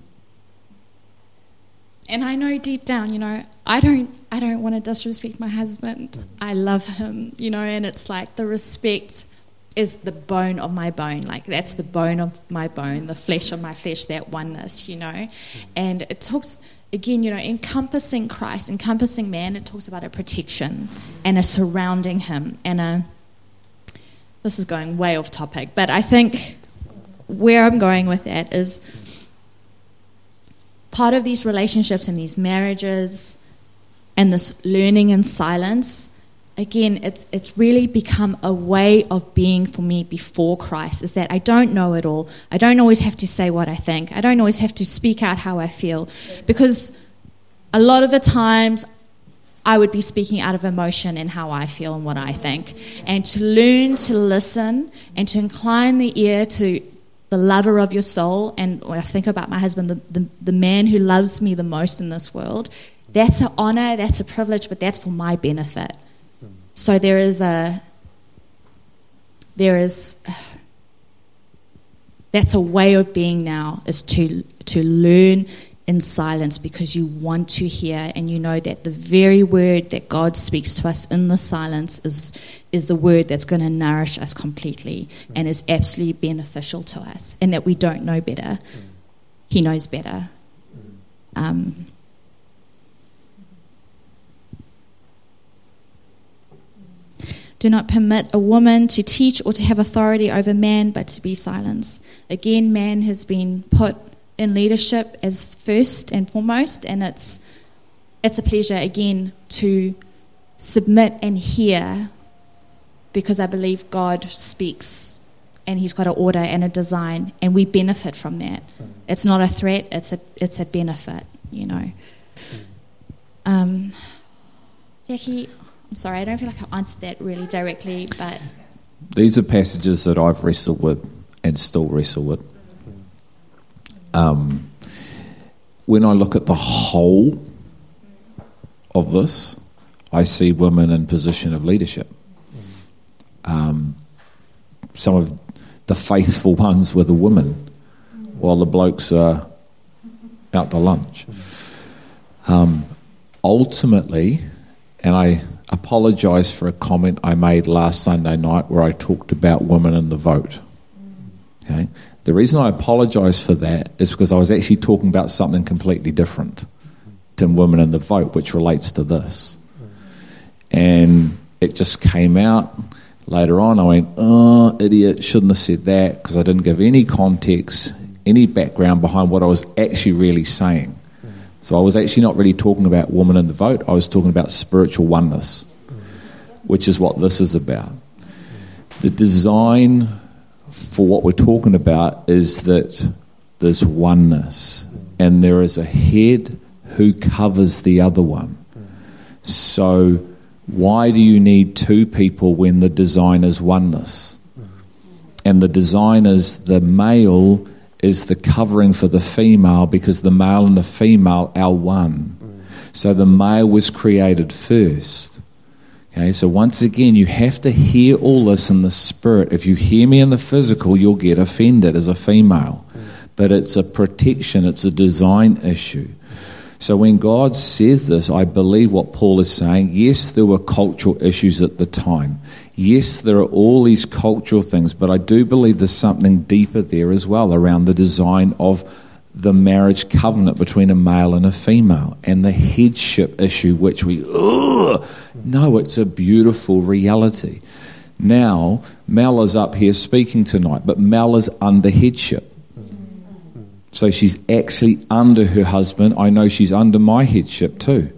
and I know deep down, you know, I don't, I don't want to disrespect my husband. I love him, you know, and it's like the respect is the bone of my bone. Like that's the bone of my bone, the flesh of my flesh, that oneness, you know. And it talks again, you know, encompassing Christ, encompassing man. It talks about a protection and a surrounding him, and a. This is going way off topic, but I think where I'm going with that is part of these relationships and these marriages and this learning in silence again it's it's really become a way of being for me before Christ is that I don't know it all. I don't always have to say what I think. I don't always have to speak out how I feel. Because a lot of the times I would be speaking out of emotion and how I feel and what I think. And to learn to listen and to incline the ear to the lover of your soul, and when I think about my husband, the, the, the man who loves me the most in this world, that's an honor, that's a privilege, but that's for my benefit. So there is a, there is, that's a way of being now, is to, to learn in silence because you want to hear and you know that the very word that God speaks to us in the silence is, is the word that's going to nourish us completely and is absolutely beneficial to us, and that we don't know better. He knows better. Um, do not permit a woman to teach or to have authority over man, but to be silenced. Again, man has been put in leadership as first and foremost, and it's it's a pleasure again to submit and hear because I believe God speaks and He's got an order and a design, and we benefit from that. It's not a threat; it's a it's a benefit, you know. Um, Jackie, I'm sorry, I don't feel like I answered that really directly, but These are passages that I've wrestled with and still wrestle with. Um, when I look at the whole of this, I see women in position of leadership. Um, some of the faithful ones were the women, while the blokes are out to lunch. Um, ultimately, and I apologise for a comment I made last Sunday night where I talked about women in the vote. Okay, the reason I apologise for that is because I was actually talking about something completely different than women in the vote, which relates to this. And it just came out later on. I went, oh, idiot, shouldn't have said that because I didn't give any context, any background behind what I was actually really saying. So I was actually not really talking about women in the vote, I was talking about spiritual oneness, which is what this is about. The design for what we're talking about is that there's oneness and there is a head who covers the other one. So, why do you need two people when the design is oneness? And the design is the male is the covering for the female because the male and the female are one. So the male was created first. Okay, so once again, you have to hear all this in the spirit. If you hear me in the physical, you'll get offended as a female. But it's a protection, it's a design issue. So when God says this, I believe what Paul is saying. Yes, there were cultural issues at the time. Yes, there are all these cultural things, but I do believe there's something deeper there as well around the design of the marriage covenant between a male and a female and the headship issue, which we, ugh, no, it's a beautiful reality. Now, Mel is up here speaking tonight, but Mel is under headship. So she's actually under her husband. I know she's under my headship too.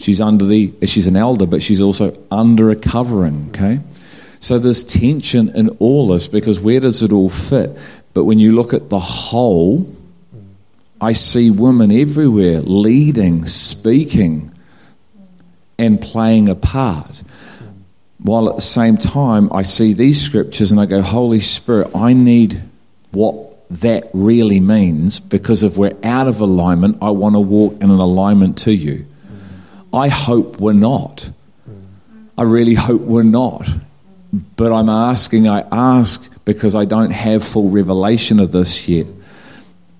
She's under the she's an elder, but she's also under a covering, okay? So there's tension in all this because where does it all fit? But when you look at the whole, I see women everywhere leading, speaking, and playing a part. While at the same time, I see these scriptures and I go, Holy Spirit, I need what that really means because if we're out of alignment, I want to walk in an alignment to you. I hope we're not. I really hope we're not. But I'm asking, I ask because I don't have full revelation of this yet.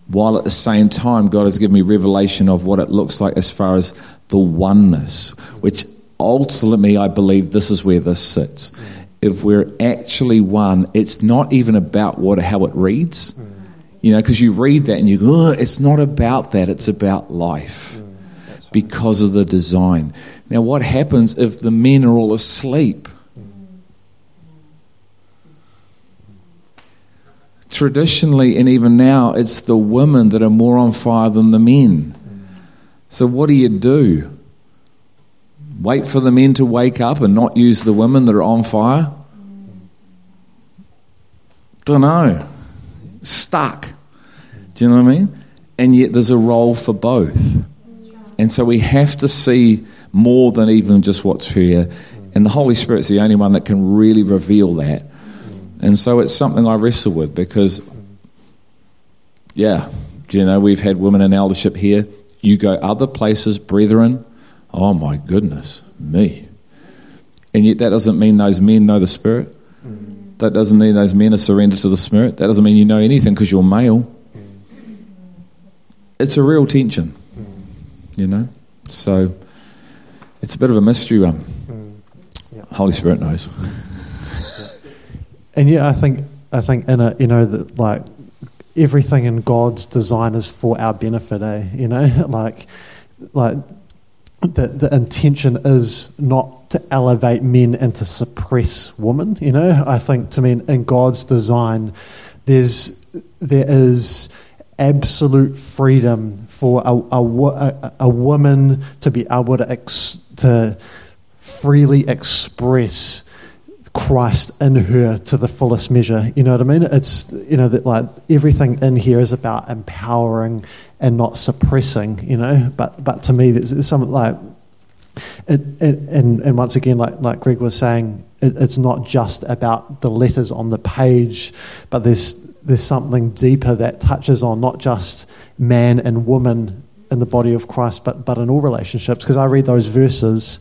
While at the same time, God has given me revelation of what it looks like as far as the oneness, which ultimately I believe this is where this sits. If we're actually one, it's not even about what how it reads. You know, because you read that and you go, it's not about that, it's about life mm, because of the design. Now, what happens if the men are all asleep? Traditionally, and even now, it's the women that are more on fire than the men. So, what do you do? Wait for the men to wake up and not use the women that are on fire? Don't know. Stuck. Do you know what I mean? And yet, there's a role for both. And so we have to see more than even just what's here. And the Holy Spirit's the only one that can really reveal that. And so it's something I wrestle with because, yeah, you know, we've had women in eldership here. You go other places, brethren, oh my goodness, me. And yet that doesn't mean those men know the Spirit. That doesn't mean those men are surrendered to the Spirit. That doesn't mean you know anything because you're male. It's a real tension you know. So it's a bit of a mystery one. Mm. Yeah. Holy Spirit knows. And yeah, I think I think in a you know that like everything in God's design is for our benefit, eh? You know, like like the the intention is not to elevate men and to suppress women. You know, I think to me in God's design, there's there is absolute freedom for a, a, a, a woman to be able to, ex, to freely express Christ in her to the fullest measure. You know what I mean? It's you know that like everything in here is about empowering and not suppressing. You know, but but to me, there's, there's something like it, it, and and once again, like like Greg was saying, it, it's not just about the letters on the page, but there's there's something deeper that touches on not just man and woman in the body of Christ, but but in all relationships. Because I read those verses,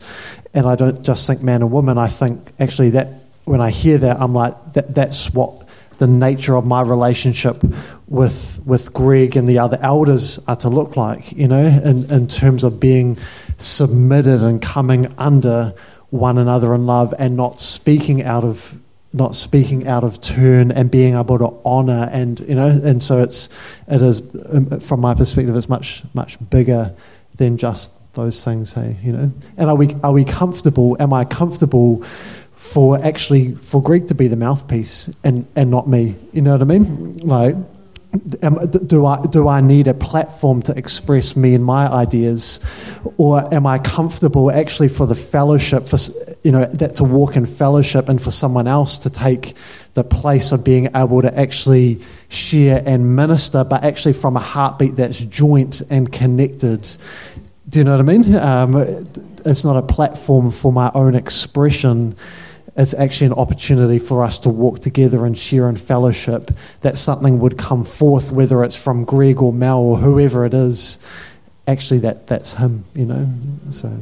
and I don't just think man and woman. I think actually that when I hear that, I'm like that that's what the nature of my relationship with with Greg and the other elders are to look like. You know, in in terms of being submitted and coming under one another in love and not speaking out of not speaking out of turn and being able to honor and you know and so it's it is um, from my perspective it's much much bigger than just those things hey you know and are we are we comfortable am i comfortable for actually for greg to be the mouthpiece and and not me you know what i mean like am, do I do I need a platform to express me and my ideas, or am I comfortable actually for the fellowship for you know that to walk in fellowship and for someone else to take the place of being able to actually share and minister, but actually from a heartbeat that's joint and connected. Do you know what I mean? Um, it's not a platform for my own expression it's actually an opportunity for us to walk together and share in fellowship, that something would come forth, whether it's from Greg or Mel or whoever it is. Actually, that, that's him, you know. So.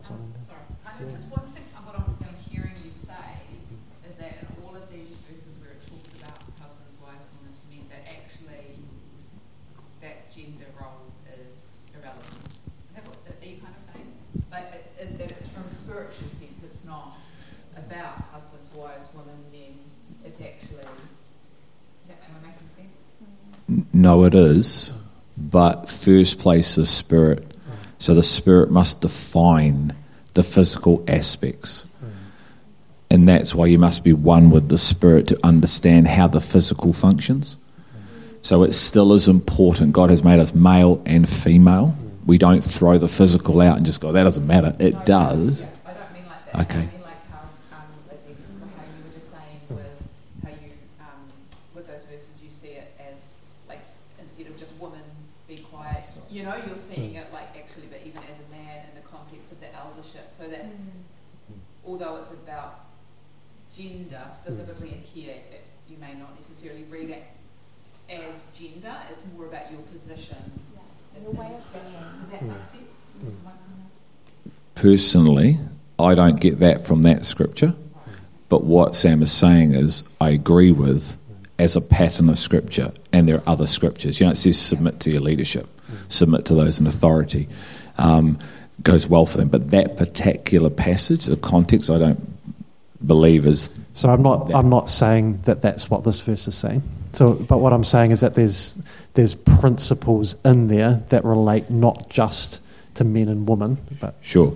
Sorry. I just one thing what I'm, I'm hearing you say is that in all of these verses where it talks about husbands, wives, women, to me that actually that gender role is irrelevant. Is that what are you kind of saying? Like it, it, that it's from a spiritual sense. It's not about husbands, wives, women, men. It's actually. Is that, am I making sense? No, it is, but first place is spirit. So the spirit must define the physical aspects. And that's why you must be one with the spirit to understand how the physical functions. So it still is important. God has made us male and female. We don't throw the physical out and just go, that doesn't matter. It does. I don't mean like that. Okay. I mean like how, um, like the- like how you were just saying with how you, um, with those verses, you see it as like instead of just woman, be quiet. You know, you're seeing it like actually, but even as a man in the context of the eldership, so that although it's about gender specifically in here, it, you may not necessarily read it as gender. It's more about your position. in- in the scripture. Does that make sense? Personally, I don't get that from that scripture. But what Sam is saying is, I agree with as a pattern of scripture, and there are other scriptures. You know, it says submit to your leadership, submit to those in authority. Um, goes well for them. But that particular passage, the context, I don't believe is So I'm not I'm not saying that that's what this verse is saying. So, but what I'm saying is that there's there's principles in there that relate not just to men and women, but sure.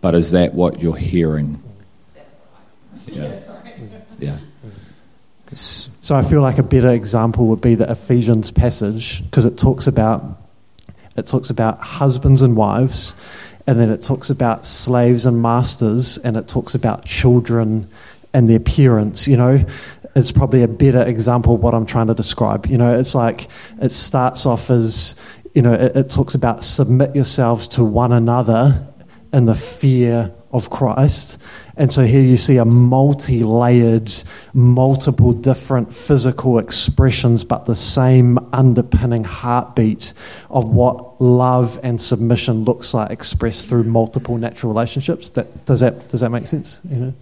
But is that what you're hearing? Yeah. Yeah. It's- So I feel like a better example would be the Ephesians passage because it talks about it talks about husbands and wives, and then it talks about slaves and masters, and it talks about children and their parents. You know, it's probably a better example of what I'm trying to describe. You know, it's like it starts off as you know it, it talks about submit yourselves to one another in the fear of Christ. And so here you see a multi layered, multiple different physical expressions, but the same underpinning heartbeat of what love and submission looks like expressed through multiple natural relationships. That, does, that, does that make sense? You know?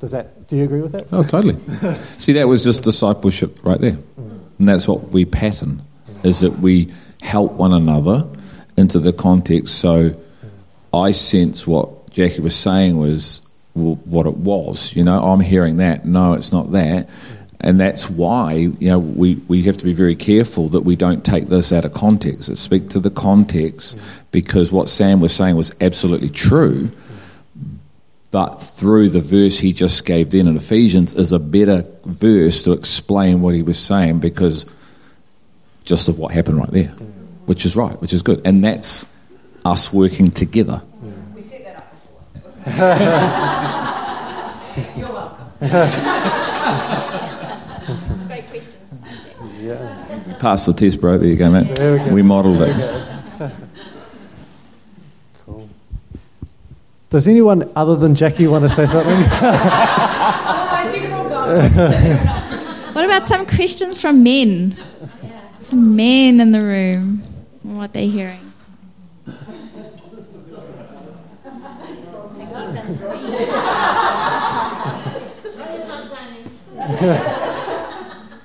Does that, do you agree with that? Oh, totally. See, that was just discipleship right there. Mm. And that's what we pattern, is that we help one another into the context. So I sense what Jackie was saying was what it was. You know, I'm hearing that. No, it's not that. And that's why, you know, we, we have to be very careful that we don't take this out of context. Let's speak to the context because what Sam was saying was absolutely true. But through the verse he just gave then in Ephesians is a better verse to explain what he was saying because just of what happened right there, which is right, which is good. And that's us working together. We set that up before. You're welcome. Great questions. Pass the test, bro. There you go, mate. We. We modelled it. Does anyone other than Jackie want to say something? Otherwise, you can all go. What about some questions from men? Some men in the room. What they're hearing.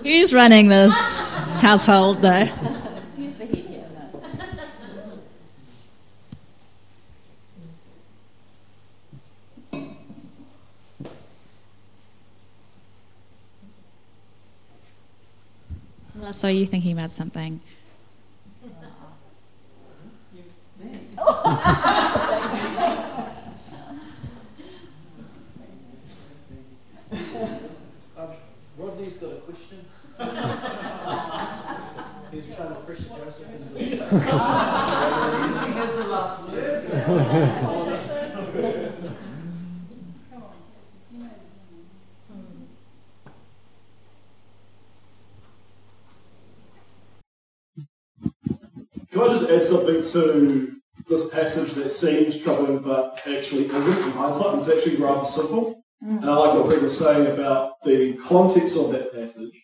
Who's running this household, though? Well, I saw you thinking about something. Um, Rodney's got a question. He's trying to push Joseph into the. Can I just add something to this passage that seems troubling but actually isn't in hindsight? It's actually rather simple. Hmm. And I like what Greg was saying about the context of that passage.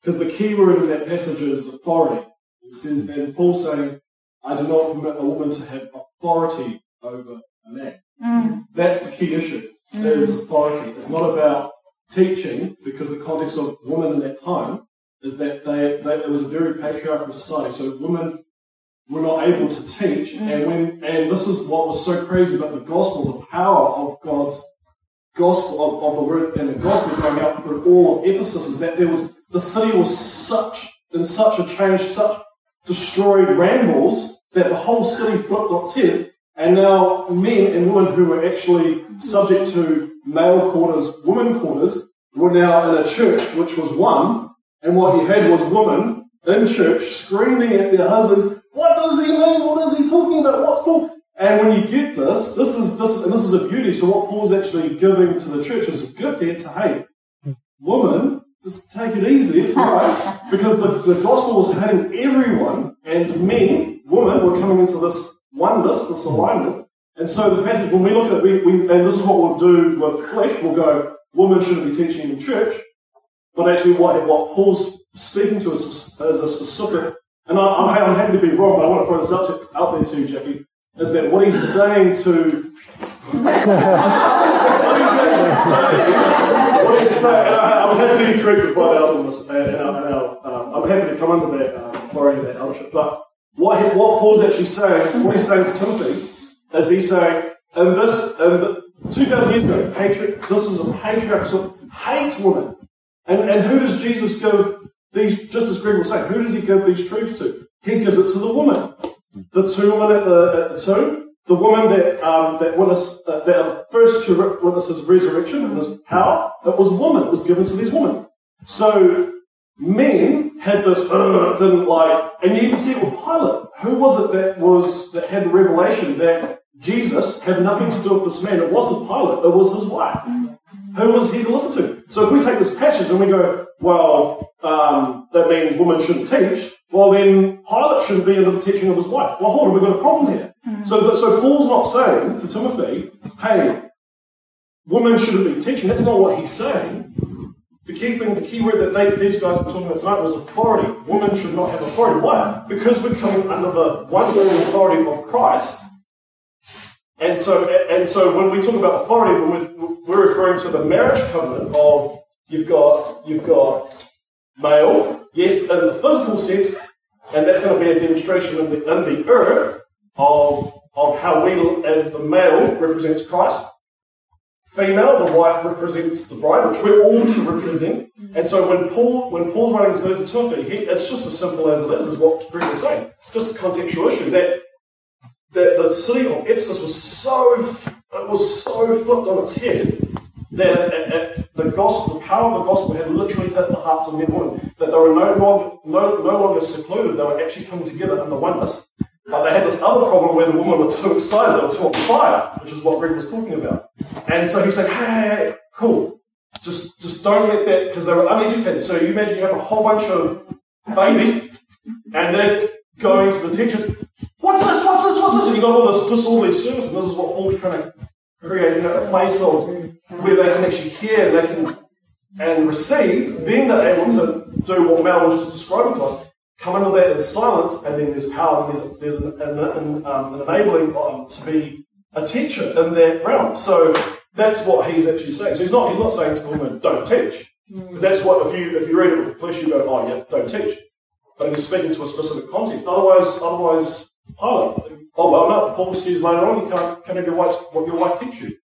Because the key word in that passage is authority. And Paul's saying, I do not permit a woman to have authority over a man. Hmm. That's the key issue, hmm. is authority. It's not about teaching, because the context of women in that time is that they, they it was a very patriarchal society. So women were not able to teach, mm. and when and this is what was so crazy about the gospel, the power of God's gospel of, of the word and the gospel going out through all of Ephesus is that there was the city was such in such a change, such destroyed rambles that the whole city flipped on its head, and now men and women who were actually subject to male quarters, women quarters, were now in a church which was one, and what he had was women in church screaming at their husbands, "What does he mean? What is he talking about? What's Paul?" And when you get this, this is this, and this is a beauty. So what Paul's actually giving to the church is a gift here to hey, woman, just take it easy. It's all right because the, the gospel was hitting everyone, and men, women were coming into this oneness, this alignment. And so the passage, when we look at it, we, we, and this is what we'll do with flesh, we'll go, women shouldn't be teaching in church. But actually, what, what Paul's speaking to us is a specific, and I, I'm, I'm happy to be wrong, but I want to throw this out, to, out there too, Jackie, is that what he's saying to. what he's actually saying, what he's saying, and I, I'm happy to be corrected by the elders and, and, and um, I'm happy to come under that um, of that eldership. But what, he, what Paul's actually saying, what he's saying to Timothy, is he's saying, and this, and the, 2,000 years ago, patri- this is a patriarch who hates women. And, and who does Jesus give these, just as Greg was saying, who does he give these truths to? He gives it to the woman. The two women at the, at the tomb, the woman that, um, that witnessed, uh, that are the first to re- witness his resurrection and his power, it was woman, it was given to these women. So, men had this, uh, didn't like, and you even see it with Pilate. Who was it that was, that had the revelation that Jesus had nothing to do with this man? It wasn't Pilate, it was his wife. Who was he to listen to? So if we take this passage and we go, well, um, that means women shouldn't teach, well then Pilate shouldn't be under the teaching of his wife. Well, hold on, we've got a problem here. So, that, so Paul's not saying to Timothy, hey, women shouldn't be teaching. That's not what he's saying. The key thing, the key word that they, these guys were talking about tonight was authority. Women should not have authority. Why? Because we're coming under the one authority of Christ. And so, and so when we talk about authority, we're, referring to the marriage covenant of you've got you've got male, yes, in the physical sense, and that's going to be a demonstration in the in the earth of of how we, as the male, represents Christ. Female, the wife represents the bride, which we're all to represent. And so when Paul when Paul's writing to Timothy, he, it's just as simple as it is, is what Greg was saying. Just a contextual issue that that the city of Ephesus was so it was so flipped on its head that it, it, the gospel, the power of the gospel had literally hit the hearts of men women. That they were no longer, no, no longer secluded, they were actually coming together in the oneness. But they had this other problem where the women were too excited, they were too on fire, which is what Greg was talking about. And so he said, hey, hey, hey, cool. Just, just don't let that, because they were uneducated. So you imagine you have a whole bunch of babies, and they're going to the teachers, what's this, what's this, what's this? And you got all this disorderly service, and this is what Paul's trying to create you know, a place of where they can actually hear, they can and receive, then they're able to do what Mel was just describing to us. Come into that in silence, and then there's power, and there's, there's an, an, an, um, an enabling um, to be a teacher in that realm. So that's what he's actually saying. So he's not he's not saying to the woman, don't teach. Because that's what if you if you read it with the flesh, you go, oh yeah, don't teach. But he's speaking to a specific context. Otherwise, otherwise, Pilate. Oh well, no. Paul says later on, you can't can have your wife what your wife teach you.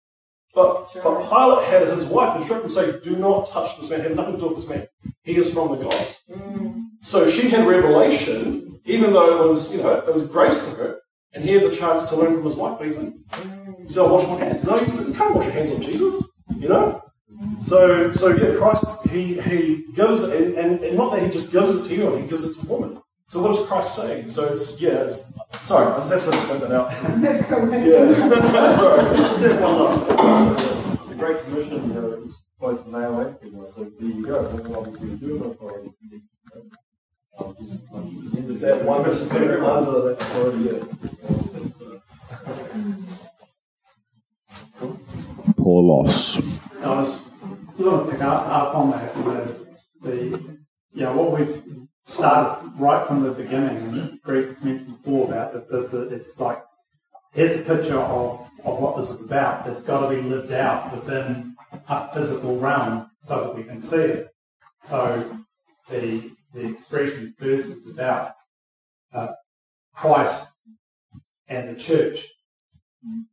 But, but Pilate had his wife instruct him, say, do not touch this man, have nothing to do with this man. He is from the gods. Mm. So she had revelation, even though it was, you know, it was grace to her, and he had the chance to learn from his wife, but he didn't. He mm. said, I'll wash my hands. No, you can't wash your hands on Jesus, you know? So, so yeah, Christ, he, he gives, and, and, and not that he just gives it to you, he gives it to women. So what is Christ saying? So it's, yeah, it's, sorry, I just have to point that out. Let's go Yeah, sorry. Just have one last thing. So the Great Commission you know, is both male and female, so there you go. Women obviously do have authority to. Um, just, um, just- Is that one person under that authority? Poor loss. I was going to pick up, up on that, the, the, yeah, what we've started right from the beginning, and Greg has mentioned before about that this is it's like, here's a picture of, of what this is about. It's got to be lived out within a physical realm so that we can see it. So the, the expression first is about uh, Christ and the church.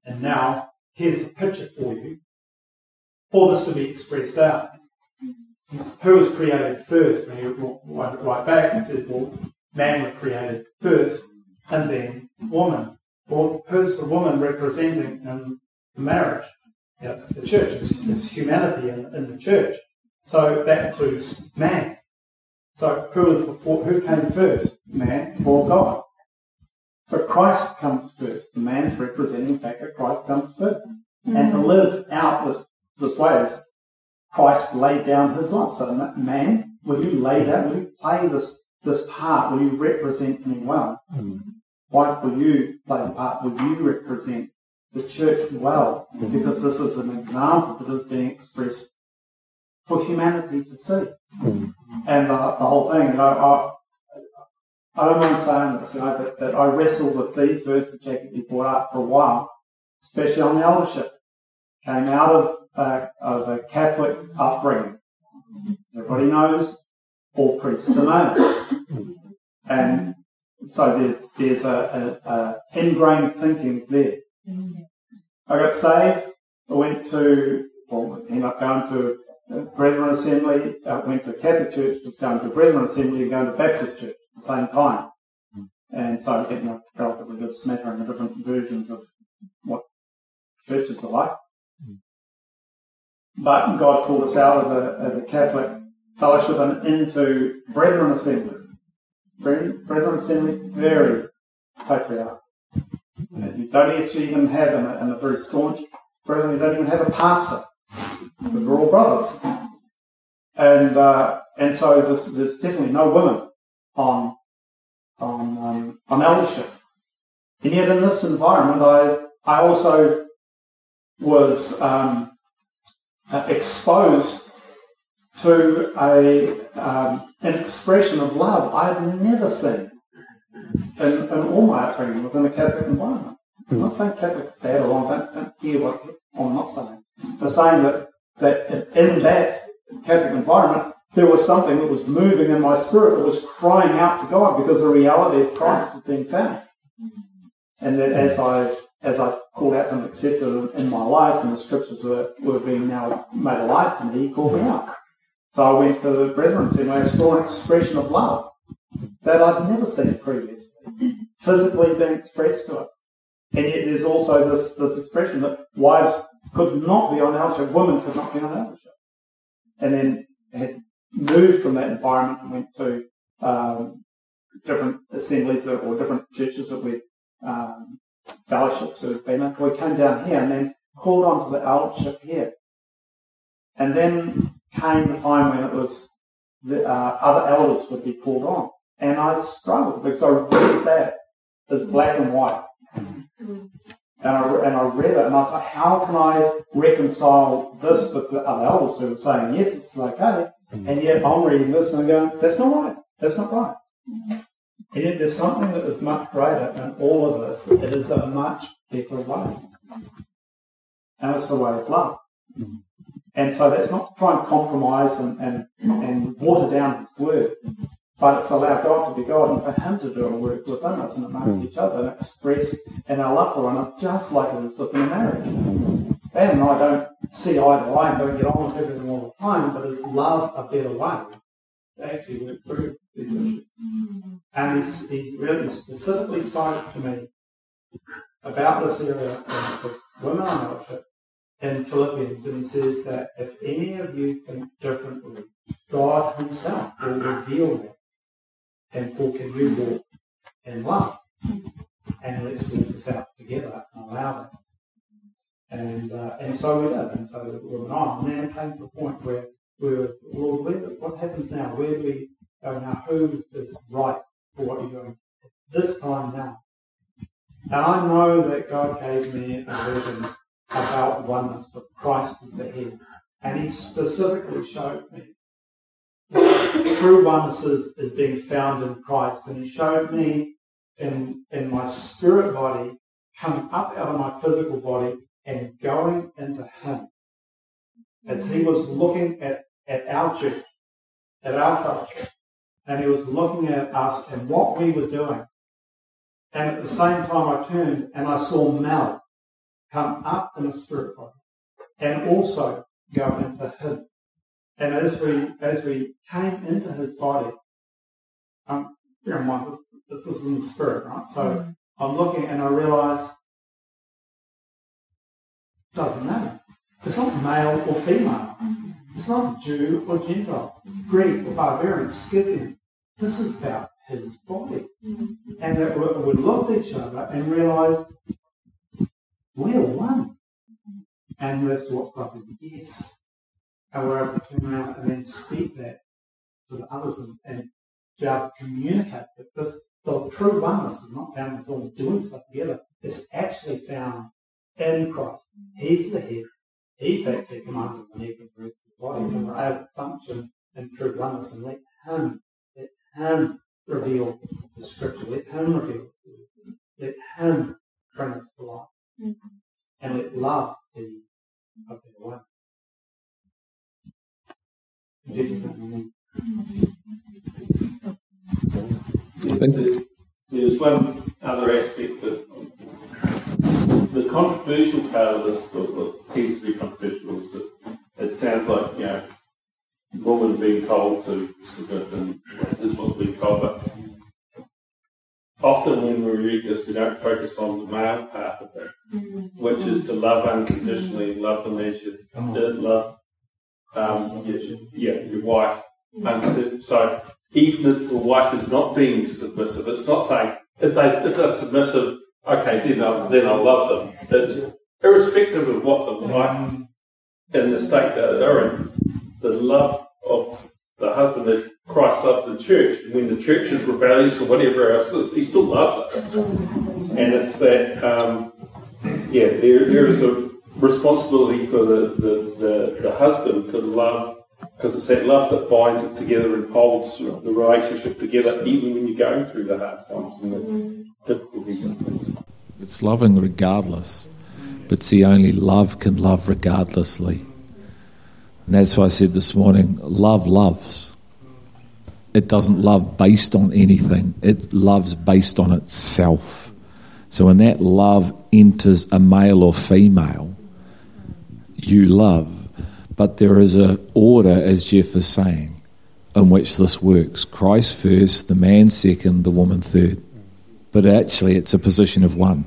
And now, here's a picture for you for this to be expressed out. Who was created first? When you wind it right back and said, well, man was created first, and then woman. Well, who's the woman representing in marriage? Yeah, it's the church. It's, it's humanity in, in the church. So that includes man. So who is before? Who came first? Man or God? So Christ comes first. The man's representing the fact that Christ comes 1st And to mm. live out this, this way is Christ laid down his life. So man, will you lay down, will you play this, this part? Will you represent me well? Hmm. Wife, will you play the part? Will you represent the church well? Hmm. Because this is an example that is being expressed for humanity to see. Hmm. And the, the whole thing, and I, I, I don't mind saying this, you know, that, that I wrestled with these verses Jackie brought up for a while, especially on the eldership. Came out of, uh, of a Catholic upbringing. Everybody knows all priests are male. And so there's, there's a, a, a ingrained thinking there. I got saved. I went to, well, ended up going to Brethren Assembly. I went to a Catholic church, going to Brethren Assembly and going to Baptist church at the same time. And so getting a relatively good smattering of different versions of what churches are like. But God called us out of the, of Catholic fellowship and into Brethren Assembly. Brethren, Assembly, very patriarchal. You don't actually even have, in a, in a very staunch Brethren, you don't even have a pastor. We're all brothers. And, uh, and so there's, there's definitely no women on, on, um, on eldership. And yet in this environment, I, I also was, um, uh, exposed to a, um, an expression of love I had never seen in, in all my upbringing within a Catholic environment. I'm not saying Catholic bad or wrong, don't, don't hear what I'm not saying. I'm saying that, that in that Catholic environment, there was something that was moving in my spirit that was crying out to God because the reality of Christ was being found. And that as I as I called out and accepted in, in my life and the scriptures were, were being now made alive to me, he called me out. So I went to the brethren and I saw an expression of love that I'd never seen previously, physically being expressed to us. And yet there's also this, this expression that wives could not be on eldership, women could not be on eldership. And then had moved from that environment and went to um, different assemblies or different churches that we um, fellowships that have been in. We came down here and then called on to the eldership here. And then came the time when it was the uh, other elders would be called on. And I struggled because I read that as black and white. And I, and I read it and I thought, how can I reconcile this with the other elders who are saying, yes, it's okay. And yet I'm reading this and I'm going, that's not right. That's not right. And yet there's something that is much greater in all of us. It is a much better way. And it's a way of love. And so that's not to try and compromise and, and, and water down his word, but it's allow God to be God and for him to do a work within us and amongst each other and express in our love for one another just like it is within a marriage. Ben and I don't see eye to eye and don't get on with everything all the time, but is love a better way to actually work through? And he's, he really specifically spoke to me about this area with women on eldership in Philippians, and he says that if any of you think differently, God Himself will reveal that. And Paul, can you walk in love? And let's work this out together and allow that. And uh, and so we did, and so we went on. And then it came to a point where we were, well, what happens now? Where do we go now? Who is right for what you're doing this time now? And I know that God gave me a vision about oneness, but Christ is the head. And he specifically showed me true oneness is, is being found in Christ. And he showed me in, in my spirit body coming up out of my physical body and going into him. As he was looking at, at our church, at our fellowship, and he was looking at us and what we were doing. And at the same time I turned and I saw Mel come up in the spirit body and also go into him. And as we as we came into his body, um, bear in mind this, this is in the spirit, right? So mm-hmm. I'm looking and I realise doesn't matter. It's not male or female. Mm-hmm. It's not Jew or Gentile, Greek or barbarian, Scythian. This is about his body. Mm-hmm. And that we, we looked at each other and realize we're one. And that's what God said, yes. And we're able to turn around and then speak that to the others and, and be able to communicate that this, the true oneness is not found in us all doing stuff together. It's actually found in Christ. He's the head. He's actually commanding the neck and the rest of the body. And we're able function and true oneness and let Him, let Him reveal the scripture. Let Him reveal Let Him bring us to life. Mm-hmm. And let love be a better way. There's one other aspect that the controversial part of this, or tends to be controversial, is that it sounds like, you know, woman being told to submit and this is what's being told, but often when we read this, we don't focus on the male part of it, mm-hmm. which is to love unconditionally, mm-hmm. love them as you oh. uh, did, love um, your, yeah, your wife. Mm-hmm. And so even if the wife is not being submissive, it's not saying if they if they're submissive, okay, then I'll, then I'll love them. It's irrespective of what the wife in the state that they're in, the love of the husband is Christ loved the church. When the church is rebellious or whatever else is, he still loves it. And it's that, um, yeah, there, there is a responsibility for the, the, the, the husband to love, because it's that love that binds it together and holds the relationship together, even when you're going through the hard times and the difficulties and things. It's loving regardless, but see, only love can love regardlessly. And that's why I said this morning love loves. It doesn't love based on anything, it loves based on itself. So when that love enters a male or female, you love. But there is an order, as Jeff is saying, in which this works Christ first, the man second, the woman third. But actually, it's a position of one.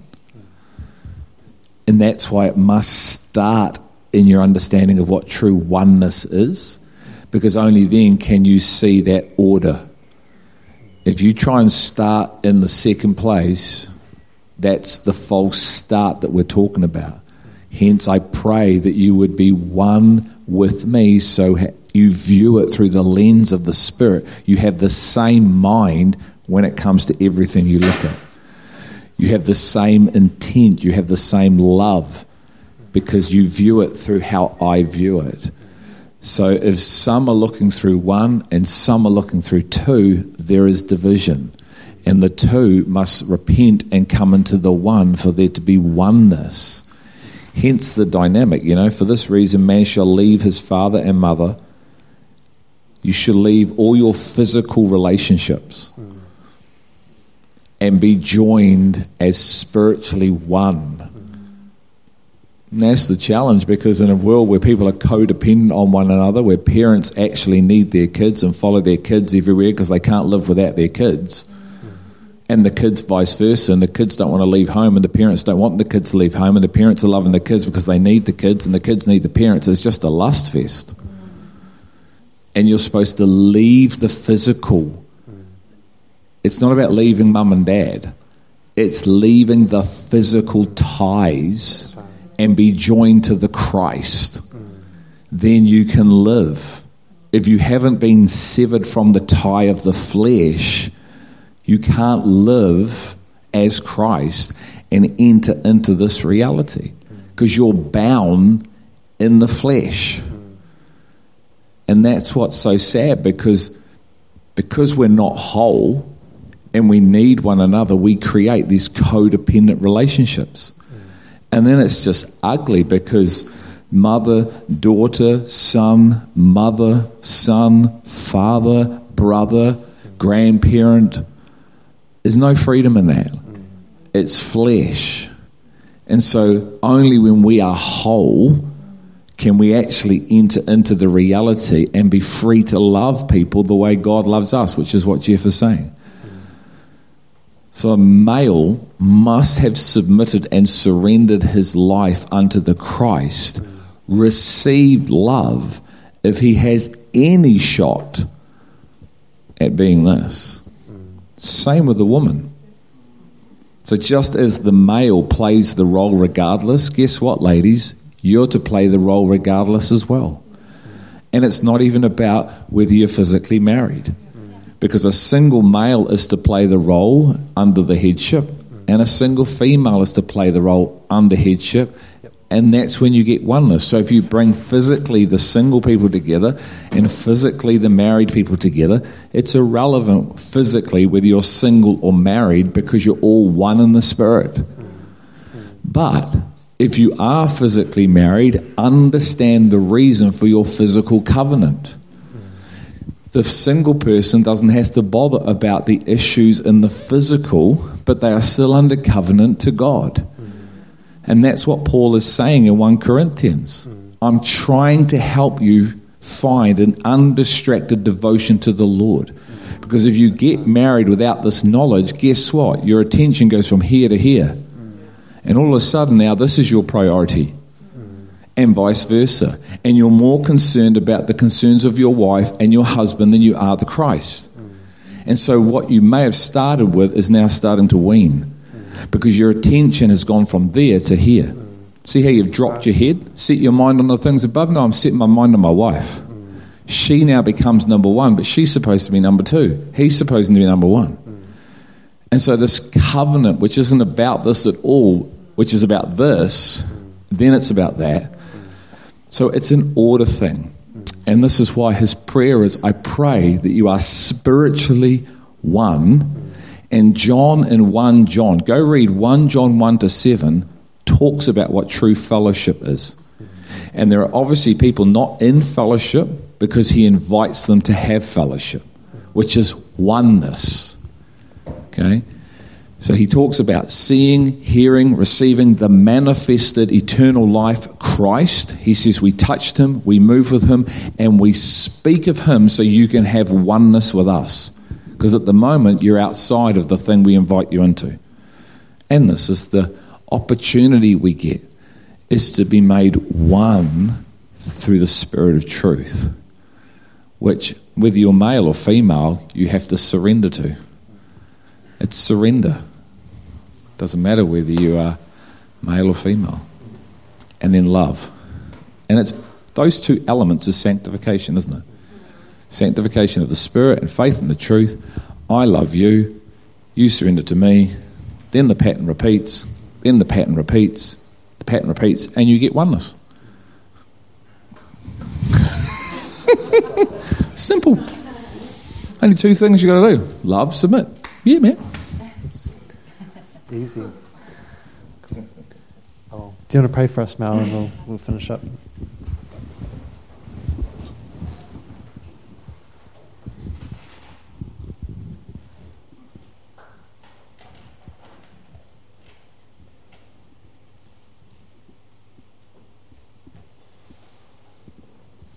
And that's why it must start in your understanding of what true oneness is, because only then can you see that order. If you try and start in the second place, that's the false start that we're talking about. Hence, I pray that you would be one with me so you view it through the lens of the Spirit. You have the same mind when it comes to everything you look at. You have the same intent, you have the same love because you view it through how I view it. So if some are looking through one and some are looking through two, there is division. And the two must repent and come into the one for there to be oneness. Hence the dynamic, you know, for this reason, man shall leave his father and mother. You should leave all your physical relationships hmm. And be joined as spiritually one. And that's the challenge because in a world where people are codependent on one another, where parents actually need their kids and follow their kids everywhere because they can't live without their kids. And the kids vice versa and the kids don't want to leave home and the parents don't want the kids to leave home and the parents are loving the kids because they need the kids and the kids need the parents. It's just a lust fest. And you're supposed to leave the physical it's not about leaving mum and dad. It's leaving the physical ties and be joined to the christ. Mm. Then you can live. If you haven't been severed from the tie of the flesh you can't live as Christ and enter into this reality mm. because you're bound in the flesh. Mm. And that's what's so sad because because we're not whole and we need one another, we create these codependent relationships. And then it's just ugly because mother, daughter, son, mother, son, father, brother, grandparent, there's no freedom in that. It's flesh. And so only when we are whole can we actually enter into the reality and be free to love people the way God loves us, which is what Jeff is saying. So a male must have submitted and surrendered his life unto the Christ, received love if he has any shot at being this. Same with the woman. So, just as the male plays the role regardless, guess what, ladies? You're to play the role regardless as well. And it's not even about whether you're physically married, because a single male is to play the role under the headship, and a single female is to play the role under headship, and that's when you get oneness. So if you bring physically the single people together and physically the married people together, it's irrelevant physically whether you're single or married because you're all one in the spirit. But if you are physically married, understand the reason for your physical covenant. The single person doesn't have to bother about the issues in the physical, but they are still under covenant to God. And that's what Paul is saying in 1 Corinthians. I'm trying to help you find an undistracted devotion to the Lord. Because if you get married without this knowledge, guess what? Your attention goes from here to here. And all of a sudden, now this is your priority, and vice versa. And you're more concerned about the concerns of your wife and your husband than you are the Christ. And so, what you may have started with is now starting to wean because your attention has gone from there to here. See how you've dropped your head? Set your mind on the things above. No, I'm setting my mind on my wife. She now becomes number one, but she's supposed to be number two. He's supposed to be number one. And so, this covenant, which isn't about this at all, which is about this, then it's about that. So, it's an order thing. And this is why his prayer is I pray that you are spiritually one and John in 1 John, go read 1 John 1 to 7, talks about what true fellowship is. And there are obviously people not in fellowship because he invites them to have fellowship, which is oneness. Okay? So he talks about seeing, hearing, receiving the manifested eternal life Christ. He says we touched him, we move with him, and we speak of him so you can have oneness with us. Because at the moment, you're outside of the thing we invite you into. And this is the opportunity we get is to be made one through the Spirit of truth, which, whether you're male or female, you have to surrender to. It's surrender. Doesn't matter whether you are male or female. And then love. And it's those two elements of sanctification, isn't it? Sanctification of the Spirit and faith in the truth. I love you. You surrender to me. Then the pattern repeats. Then the pattern repeats. The pattern repeats. And you get oneness. Simple. Only two things you got to do love, submit. Yeah, man. Easy. Oh. Do you want to pray for us, Mal, and we'll, we'll finish up?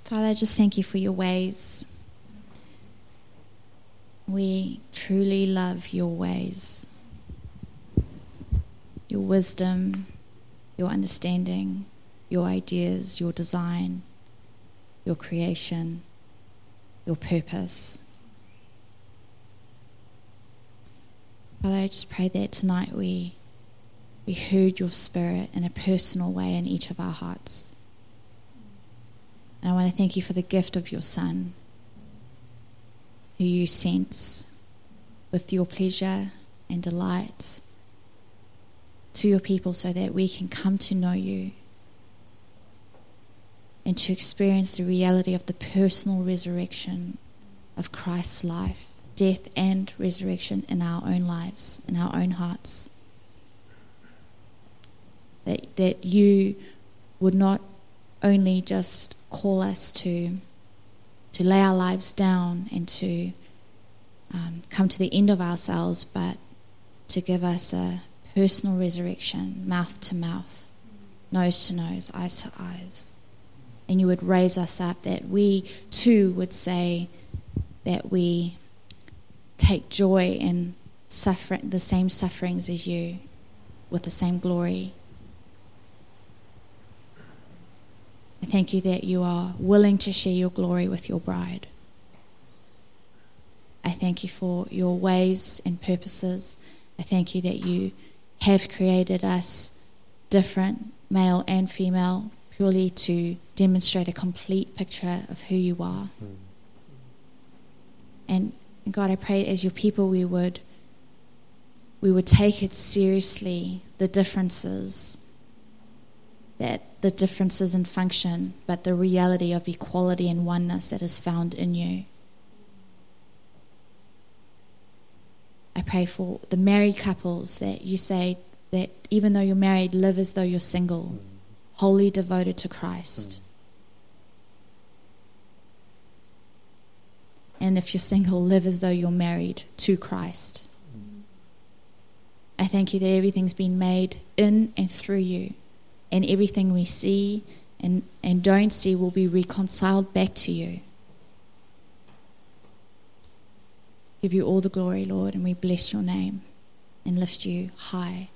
Father, I just thank you for your ways. We truly love your ways, your wisdom, your understanding, your ideas, your design, your creation, your purpose. Father, I just pray that tonight we, we heard your spirit in a personal way in each of our hearts. And I want to thank you for the gift of your Son, who you sense with your pleasure and delight to your people so that we can come to know you and to experience the reality of the personal resurrection of Christ's life, death and resurrection in our own lives, in our own hearts. That, that you would not only just call us to to lay our lives down and to um, come to the end of ourselves, but to give us a personal resurrection, mouth to mouth, nose to nose, eyes to eyes. And you would raise us up that we too would say that we take joy in suffering, the same sufferings as you, with the same glory I thank you that you are willing to share your glory with your bride. I thank you for your ways and purposes. I thank you that you have created us different, male and female, purely to demonstrate a complete picture of who you are. Mm. And God, I pray as your people we would we would take it seriously, the differences that the differences in function, but the reality of equality and oneness that is found in you. I pray for the married couples that you say that even though you're married, live as though you're single, wholly devoted to Christ. And if you're single, live as though you're married to Christ. I thank you that everything's been made in and through you and everything we see and, and don't see will be reconciled back to you. Give you all the glory, Lord, and we bless your name and lift you high,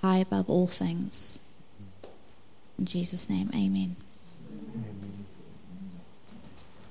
high above all things. In Jesus' name, amen.